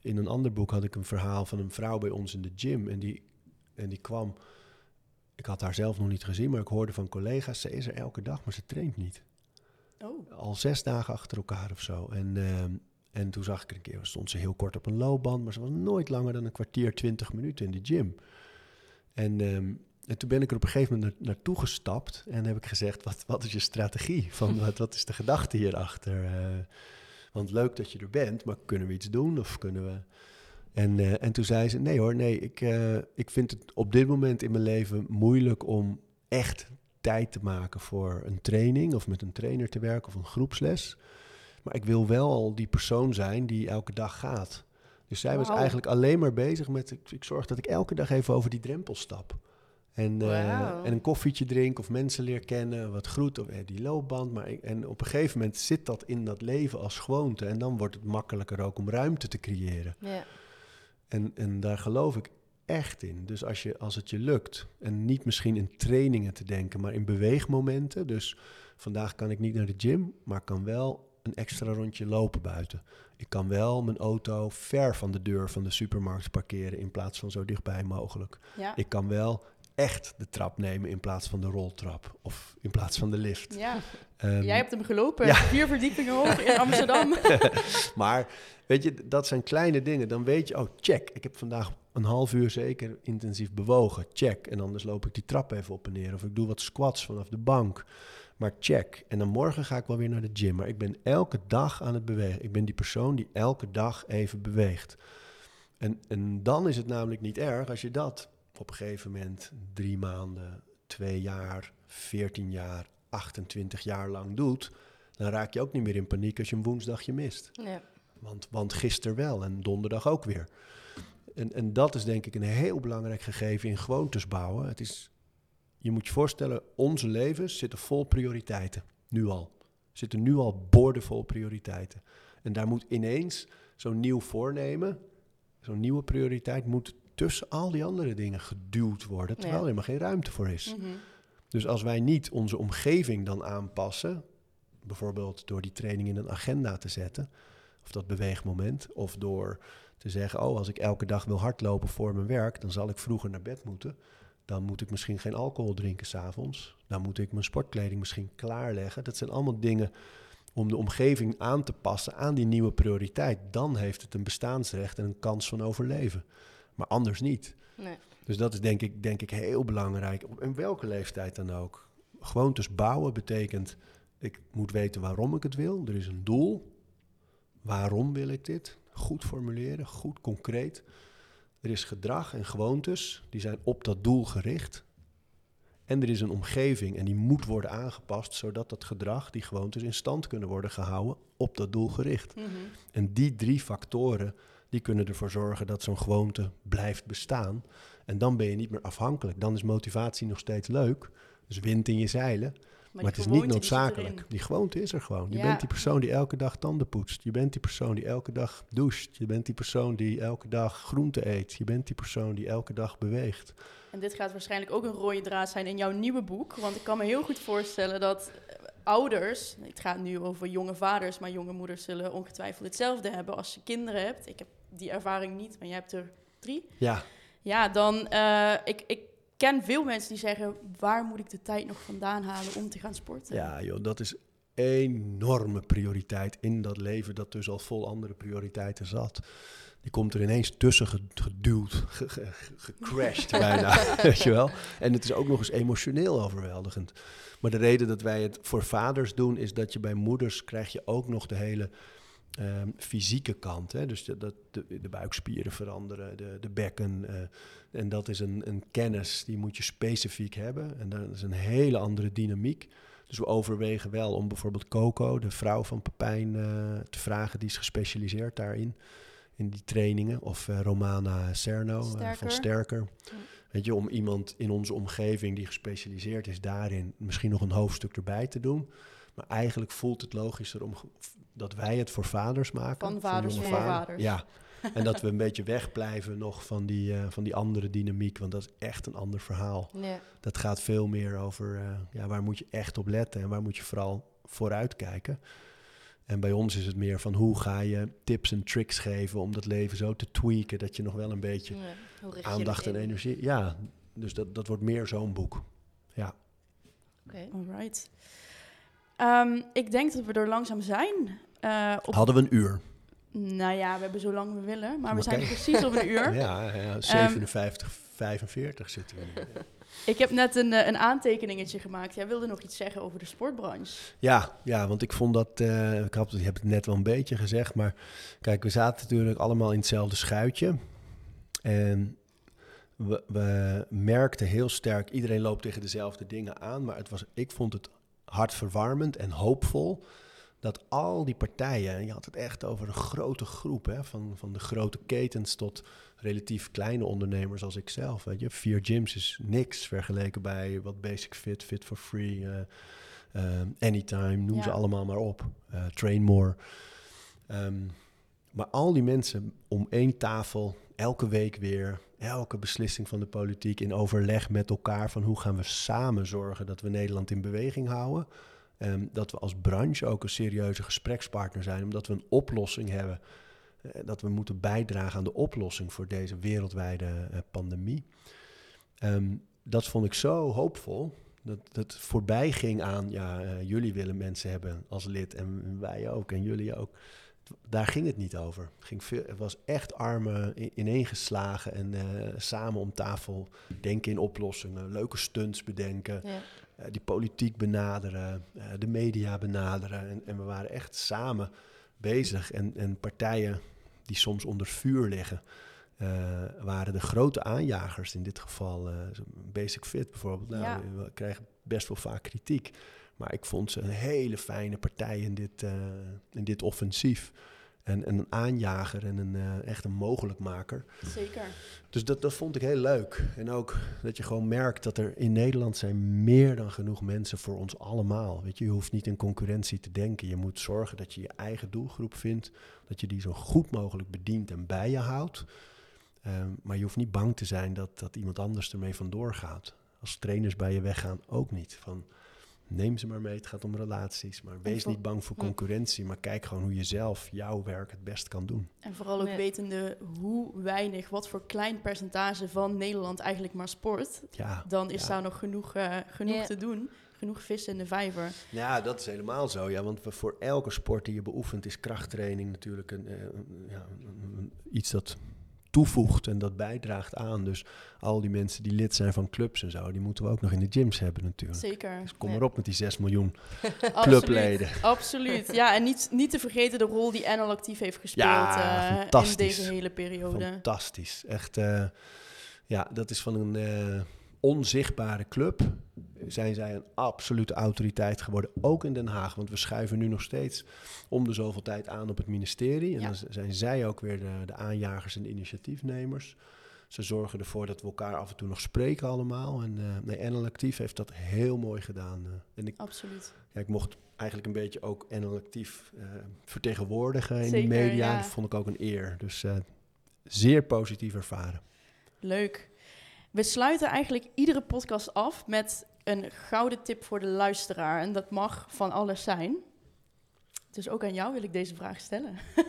in een ander boek had ik een verhaal van een vrouw bij ons in de gym en die, en die kwam. Ik had haar zelf nog niet gezien, maar ik hoorde van collega's, ze is er elke dag, maar ze traint niet Oh, al zes dagen achter elkaar of zo. En, ehm, en toen zag ik er een keer, stond ze heel kort op een loopband, maar ze was nooit langer dan een kwartier, twintig minuten in de gym. En, ehm, en toen ben ik er op een gegeven moment na- naartoe gestapt en heb ik gezegd, wat, wat is je strategie? Van, wat, wat is de gedachte hierachter? Eh want leuk dat je er bent, maar kunnen we iets doen of kunnen we... En, eh, en toen zei ze, nee hoor, nee, ik, eh, ik vind het op dit moment in mijn leven moeilijk om echt tijd te maken voor een training of met een trainer te werken of een groepsles. Maar ik wil wel al die persoon zijn die elke dag gaat. Dus zij was eigenlijk alleen maar bezig met, ik, ik zorg dat ik elke dag even over die drempel stap. En, eh, en een koffietje drink of mensen leer kennen, wat groet of eh, die loopband. Maar ik, en op een gegeven moment zit dat in dat leven als gewoonte. En dan wordt het makkelijker ook om ruimte te creëren. Ja. En, en daar geloof ik echt in. Dus als, je, als het je lukt, en niet misschien in trainingen te denken, maar in beweegmomenten. Dus vandaag kan ik niet naar de gym, maar kan wel een extra rondje lopen buiten. Ik kan wel mijn auto ver van de deur van de supermarkt parkeren in plaats van zo dichtbij mogelijk. Ja. Ik kan wel echt de trap nemen in plaats van de roltrap of in plaats van de lift. ja. Ehm, Jij hebt hem gelopen, ja. vier verdiepingen hoog in Amsterdam. Maar weet je, dat zijn kleine dingen. Dan weet je, oh check, ik heb vandaag een half uur zeker intensief bewogen. Check. En anders loop ik die trap even op en neer. Of ik doe wat squats vanaf de bank. Maar check. En dan morgen ga ik wel weer naar de gym. Maar ik ben elke dag aan het bewegen. Ik ben die persoon die elke dag even beweegt. En, en dan is het namelijk niet erg als je dat op een gegeven moment drie maanden, twee jaar, veertien jaar, 28 jaar lang doet. Dan raak je ook niet meer in paniek als je een woensdagje mist. Ja. Want, want gisteren wel en donderdag ook weer. En, en dat is denk ik een heel belangrijk gegeven in gewoontes bouwen. Het is, je moet je voorstellen, onze levens zitten vol prioriteiten. Nu al. Zitten nu al boordevol prioriteiten. En daar moet ineens zo'n nieuw voornemen, zo'n nieuwe prioriteit, moet tussen al die andere dingen geduwd worden. Terwijl Ja. er helemaal geen ruimte voor is. Mhm. Dus als wij niet onze omgeving dan aanpassen, bijvoorbeeld door die training in een agenda te zetten, of dat beweegmoment, of door te zeggen, oh, als ik elke dag wil hardlopen voor mijn werk, dan zal ik vroeger naar bed moeten. Dan moet ik misschien geen alcohol drinken s'avonds. Dan moet ik mijn sportkleding misschien klaarleggen. Dat zijn allemaal dingen om de omgeving aan te passen aan die nieuwe prioriteit. Dan heeft het een bestaansrecht en een kans van overleven. Maar anders niet. Nee. Dus dat is denk ik, denk ik heel belangrijk. Op in welke leeftijd dan ook. Gewoontes bouwen betekent, ik moet weten waarom ik het wil. Er is een doel. Waarom wil ik dit? Goed formuleren, goed concreet. Er is gedrag en gewoontes, die zijn op dat doel gericht. En er is een omgeving en die moet worden aangepast, zodat dat gedrag, die gewoontes in stand kunnen worden gehouden op dat doel gericht. Mhm. En die drie factoren, die kunnen ervoor zorgen dat zo'n gewoonte blijft bestaan. En dan ben je niet meer afhankelijk. Dan is motivatie nog steeds leuk. Dus wind in je zeilen. Maar, het is niet noodzakelijk. Die gewoonte is er gewoon. Je Ja. bent die persoon die elke dag tanden poetst. Je bent die persoon die elke dag doucht. Je bent die persoon die elke dag groente eet. Je bent die persoon die elke dag beweegt. En dit gaat waarschijnlijk ook een rode draad zijn in jouw nieuwe boek. Want ik kan me heel goed voorstellen dat eh, ouders, het gaat nu over jonge vaders, maar jonge moeders zullen ongetwijfeld hetzelfde hebben als je kinderen hebt. Ik heb die ervaring niet, maar jij hebt er drie. Ja, Ja, dan, eh, ik, ik ken veel mensen die zeggen, waar moet ik de tijd nog vandaan halen om te gaan sporten? ja joh, dat is enorme prioriteit in dat leven dat dus al vol andere prioriteiten zat. Die komt er ineens tussen ge- geduwd, ge- ge- ge- gecrashed bijna, weet je wel. En het is ook nog eens emotioneel overweldigend. Maar de reden dat wij het voor vaders doen, is dat je bij moeders krijg je ook nog de hele ehm, fysieke kant. Hè? Dus de, dat de, de buikspieren veranderen, de, de bekken. eh, en dat is een, een kennis die moet je specifiek hebben. En dat is een hele andere dynamiek. Dus we overwegen wel om bijvoorbeeld Coco, de vrouw van Pepijn, eh, te vragen. Die is gespecialiseerd daarin, in die trainingen. Of eh, Romana Cerno van Sterker. Ja. Weet je, om iemand in onze omgeving die gespecialiseerd is daarin... misschien nog een hoofdstuk erbij te doen. Maar eigenlijk voelt het logischer om dat wij het voor vaders maken. Van vaders jonge voor vader- vaders. Ja, en dat we een beetje wegblijven nog van die, eh, van die andere dynamiek. Want dat is echt een ander verhaal. Ja. Dat gaat veel meer over eh, ja, waar moet je echt op letten en waar moet je vooral vooruit kijken. En bij ons is het meer van hoe ga je tips en tricks geven om dat leven zo te tweaken dat je nog wel een beetje Ja. Aandacht en in? energie. Ja, dus dat, dat wordt meer zo'n boek. Ja. Oké. Alright. Ehm, ik denk dat we er langzaam zijn. Eh, op, Hadden we een uur? Nou ja, we hebben zo lang we willen, maar we zijn precies op een uur. Ja, ja 57, 45 zitten we nu. Ik heb net een, eh, een aantekeningetje gemaakt. Jij wilde nog iets zeggen over de sportbranche. Ja, ja, want ik vond dat, eh, ik had, heb het net wel een beetje gezegd, maar kijk, we zaten natuurlijk allemaal in hetzelfde schuitje. En we, we merkten heel sterk, iedereen loopt tegen dezelfde dingen aan, maar het was, ik vond het hartverwarmend en hoopvol dat al die partijen, en je had het echt over een grote groep, hè, van, van de grote ketens tot relatief kleine ondernemers als ik zelf. Weet je, vier gyms is niks vergeleken bij wat Basic Fit, Fit for Free, eh, eh, Anytime, noem ze allemaal maar op. Eh, train More. Ehm, maar al die mensen om één tafel, elke week weer, elke beslissing van de politiek in overleg met elkaar van hoe gaan we samen zorgen dat we Nederland in beweging houden. Ehm, dat we als branche ook een serieuze gesprekspartner zijn, omdat we een oplossing hebben. eh, dat we moeten bijdragen aan de oplossing voor deze wereldwijde eh, pandemie. Ehm, dat vond ik zo hoopvol. Dat het voorbij ging aan, ja, eh, jullie willen mensen hebben als lid en wij ook en jullie ook. Daar ging het niet over. Ging veel, het was echt armen ineengeslagen en samen om tafel denken in oplossingen, leuke stunts bedenken, Ja. Eh, die politiek benaderen, eh, de media benaderen. En, en we waren echt samen bezig. En, en partijen die soms onder vuur liggen, eh, waren de grote aanjagers. In dit geval Basic Fit bijvoorbeeld. Nou, Ja. We krijgen best wel vaak kritiek. Maar ik vond ze een hele fijne partij in dit, in dit offensief. En, en een aanjager en een, eh, echt een mogelijkmaker. Zeker. Dus dat, dat vond ik heel leuk. En ook dat je gewoon merkt dat er in Nederland zijn meer dan genoeg mensen voor ons allemaal. Weet je, je hoeft niet in concurrentie te denken. Je moet zorgen dat je je eigen doelgroep vindt. Dat je die zo goed mogelijk bedient en bij je houdt. Ehm, maar je hoeft niet bang te zijn dat, dat iemand anders ermee vandoor gaat. Als trainers bij je weggaan ook niet. Van, neem ze maar mee, het gaat om relaties. Maar wees voor- niet bang voor concurrentie. Maar kijk gewoon hoe je zelf jouw werk het best kan doen. En vooral ook Ja. wetende hoe weinig, wat voor klein percentage van Nederland eigenlijk maar sport. Ja, Dan is Ja. daar nog genoeg, eh, genoeg Ja. te doen. Genoeg vis in de vijver. Ja, dat is helemaal zo. Ja, want voor elke sport die je beoefent is krachttraining natuurlijk een, eh, een- iets dat toevoegt en dat bijdraagt aan. Dus al die mensen die lid zijn van clubs en zo, die moeten we ook nog in de gyms hebben natuurlijk. Zeker. Dus kom maar op met die 6 miljoen Absoluut. clubleden. Absoluut. Ja, en niet, niet te vergeten de rol die NL actief heeft gespeeld Ja, eh, in deze hele periode. Fantastisch. Echt, eh, ja, dat is van een eh, onzichtbare club. Zijn zij een absolute autoriteit geworden, ook in Den Haag. Want we schuiven nu nog steeds om de zoveel tijd aan op het ministerie. En Ja. dan zijn zij ook weer de, de aanjagers en de initiatiefnemers. Ze zorgen ervoor dat we elkaar af en toe nog spreken allemaal. En eh nee, NL Actief heeft dat heel mooi gedaan. eh. en ik, Absoluut. ja, ik mocht eigenlijk een beetje ook NL Actief eh, vertegenwoordigen in Zeker, die media. ja. Dat vond ik ook een eer. Dus zeer positief ervaren. Leuk. We sluiten eigenlijk iedere podcast af met een gouden tip voor de luisteraar. En dat mag van alles zijn. Dus ook aan jou wil ik deze vraag stellen.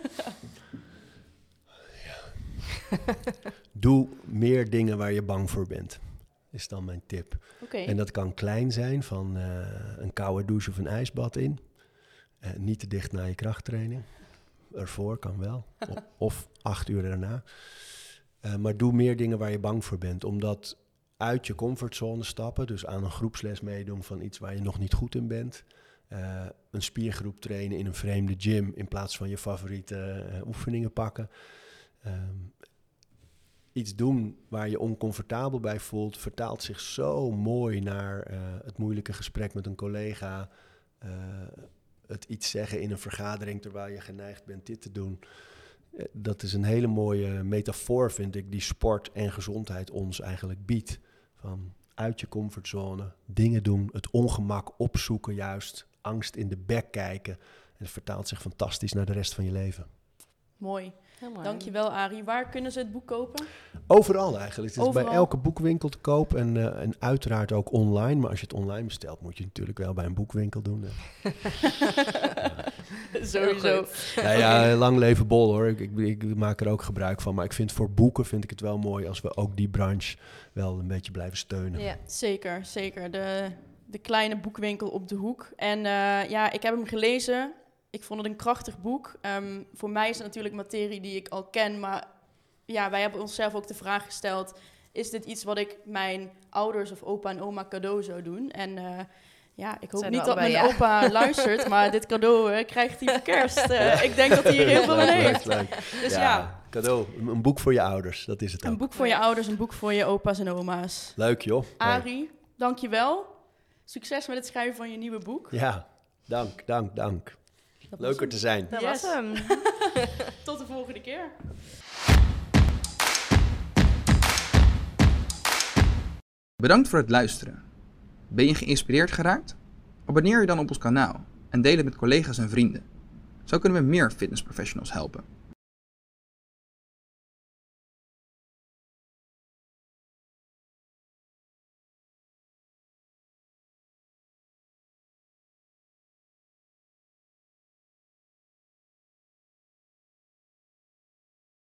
Doe meer dingen waar je bang voor bent. Is dan mijn tip. Oké. En dat kan klein zijn, van eh, een koude douche of een ijsbad in. Eh, niet te dicht na je krachttraining. Ervoor kan wel. O- of acht uur daarna. Eh, maar doe meer dingen waar je bang voor bent. Omdat uit je comfortzone stappen, dus aan een groepsles meedoen van iets waar je nog niet goed in bent. eh, een spiergroep trainen in een vreemde gym in plaats van je favoriete eh, oefeningen pakken. Ehm, iets doen waar je oncomfortabel bij voelt, vertaalt zich zo mooi naar het moeilijke gesprek met een collega. het iets zeggen in een vergadering terwijl je geneigd bent dit te doen. Dat is een hele mooie metafoor, vind ik, die sport en gezondheid ons eigenlijk biedt. Van uit je comfortzone, dingen doen, het ongemak opzoeken juist, angst in de bek kijken. En het vertaalt zich fantastisch naar de rest van je leven. Mooi. Heel mooi. Dankjewel, Arie. Waar kunnen ze het boek kopen? Overal eigenlijk. Het is bij Overal. elke boekwinkel te koop en, eh, en uiteraard ook online. Maar als je het online bestelt, moet je het natuurlijk wel bij een boekwinkel doen. Sowieso. Ja, ja, lang leven bol hoor. Ik, ik, ik maak er ook gebruik van. Maar ik vind voor boeken vind ik het wel mooi als we ook die branche wel een beetje blijven steunen. Ja. Zeker, zeker. De, de kleine boekwinkel op de hoek. En eh, ja, ik heb hem gelezen. ik vond het een krachtig boek. Ehm, voor mij is het natuurlijk materie die ik al ken, maar ja, wij hebben onszelf ook de vraag gesteld: is dit iets wat ik mijn ouders of opa en oma cadeau zou doen? En uh, ja, ik hoop Zijn niet dat mijn ja. opa luistert, maar dit cadeau krijgt hij voor kerst. Eh, Ik denk dat hij hier heel veel aan Leuk, heeft. leuk, leuk. Dus ja, cadeau. Een een boek voor je ouders, dat is het een boek voor je ouders, een boek voor je opa's en oma's. Leuk joh. Hey. Arie, dankjewel. Succes met het schrijven van je nieuwe boek. Ja, dank, dank, dank. Dat Leuker te zijn. Dat Yes. was hem. Tot de volgende keer. Bedankt voor het luisteren. Ben je geïnspireerd geraakt? Abonneer je dan op ons kanaal en deel het met collega's en vrienden. Zo kunnen we meer fitnessprofessionals helpen.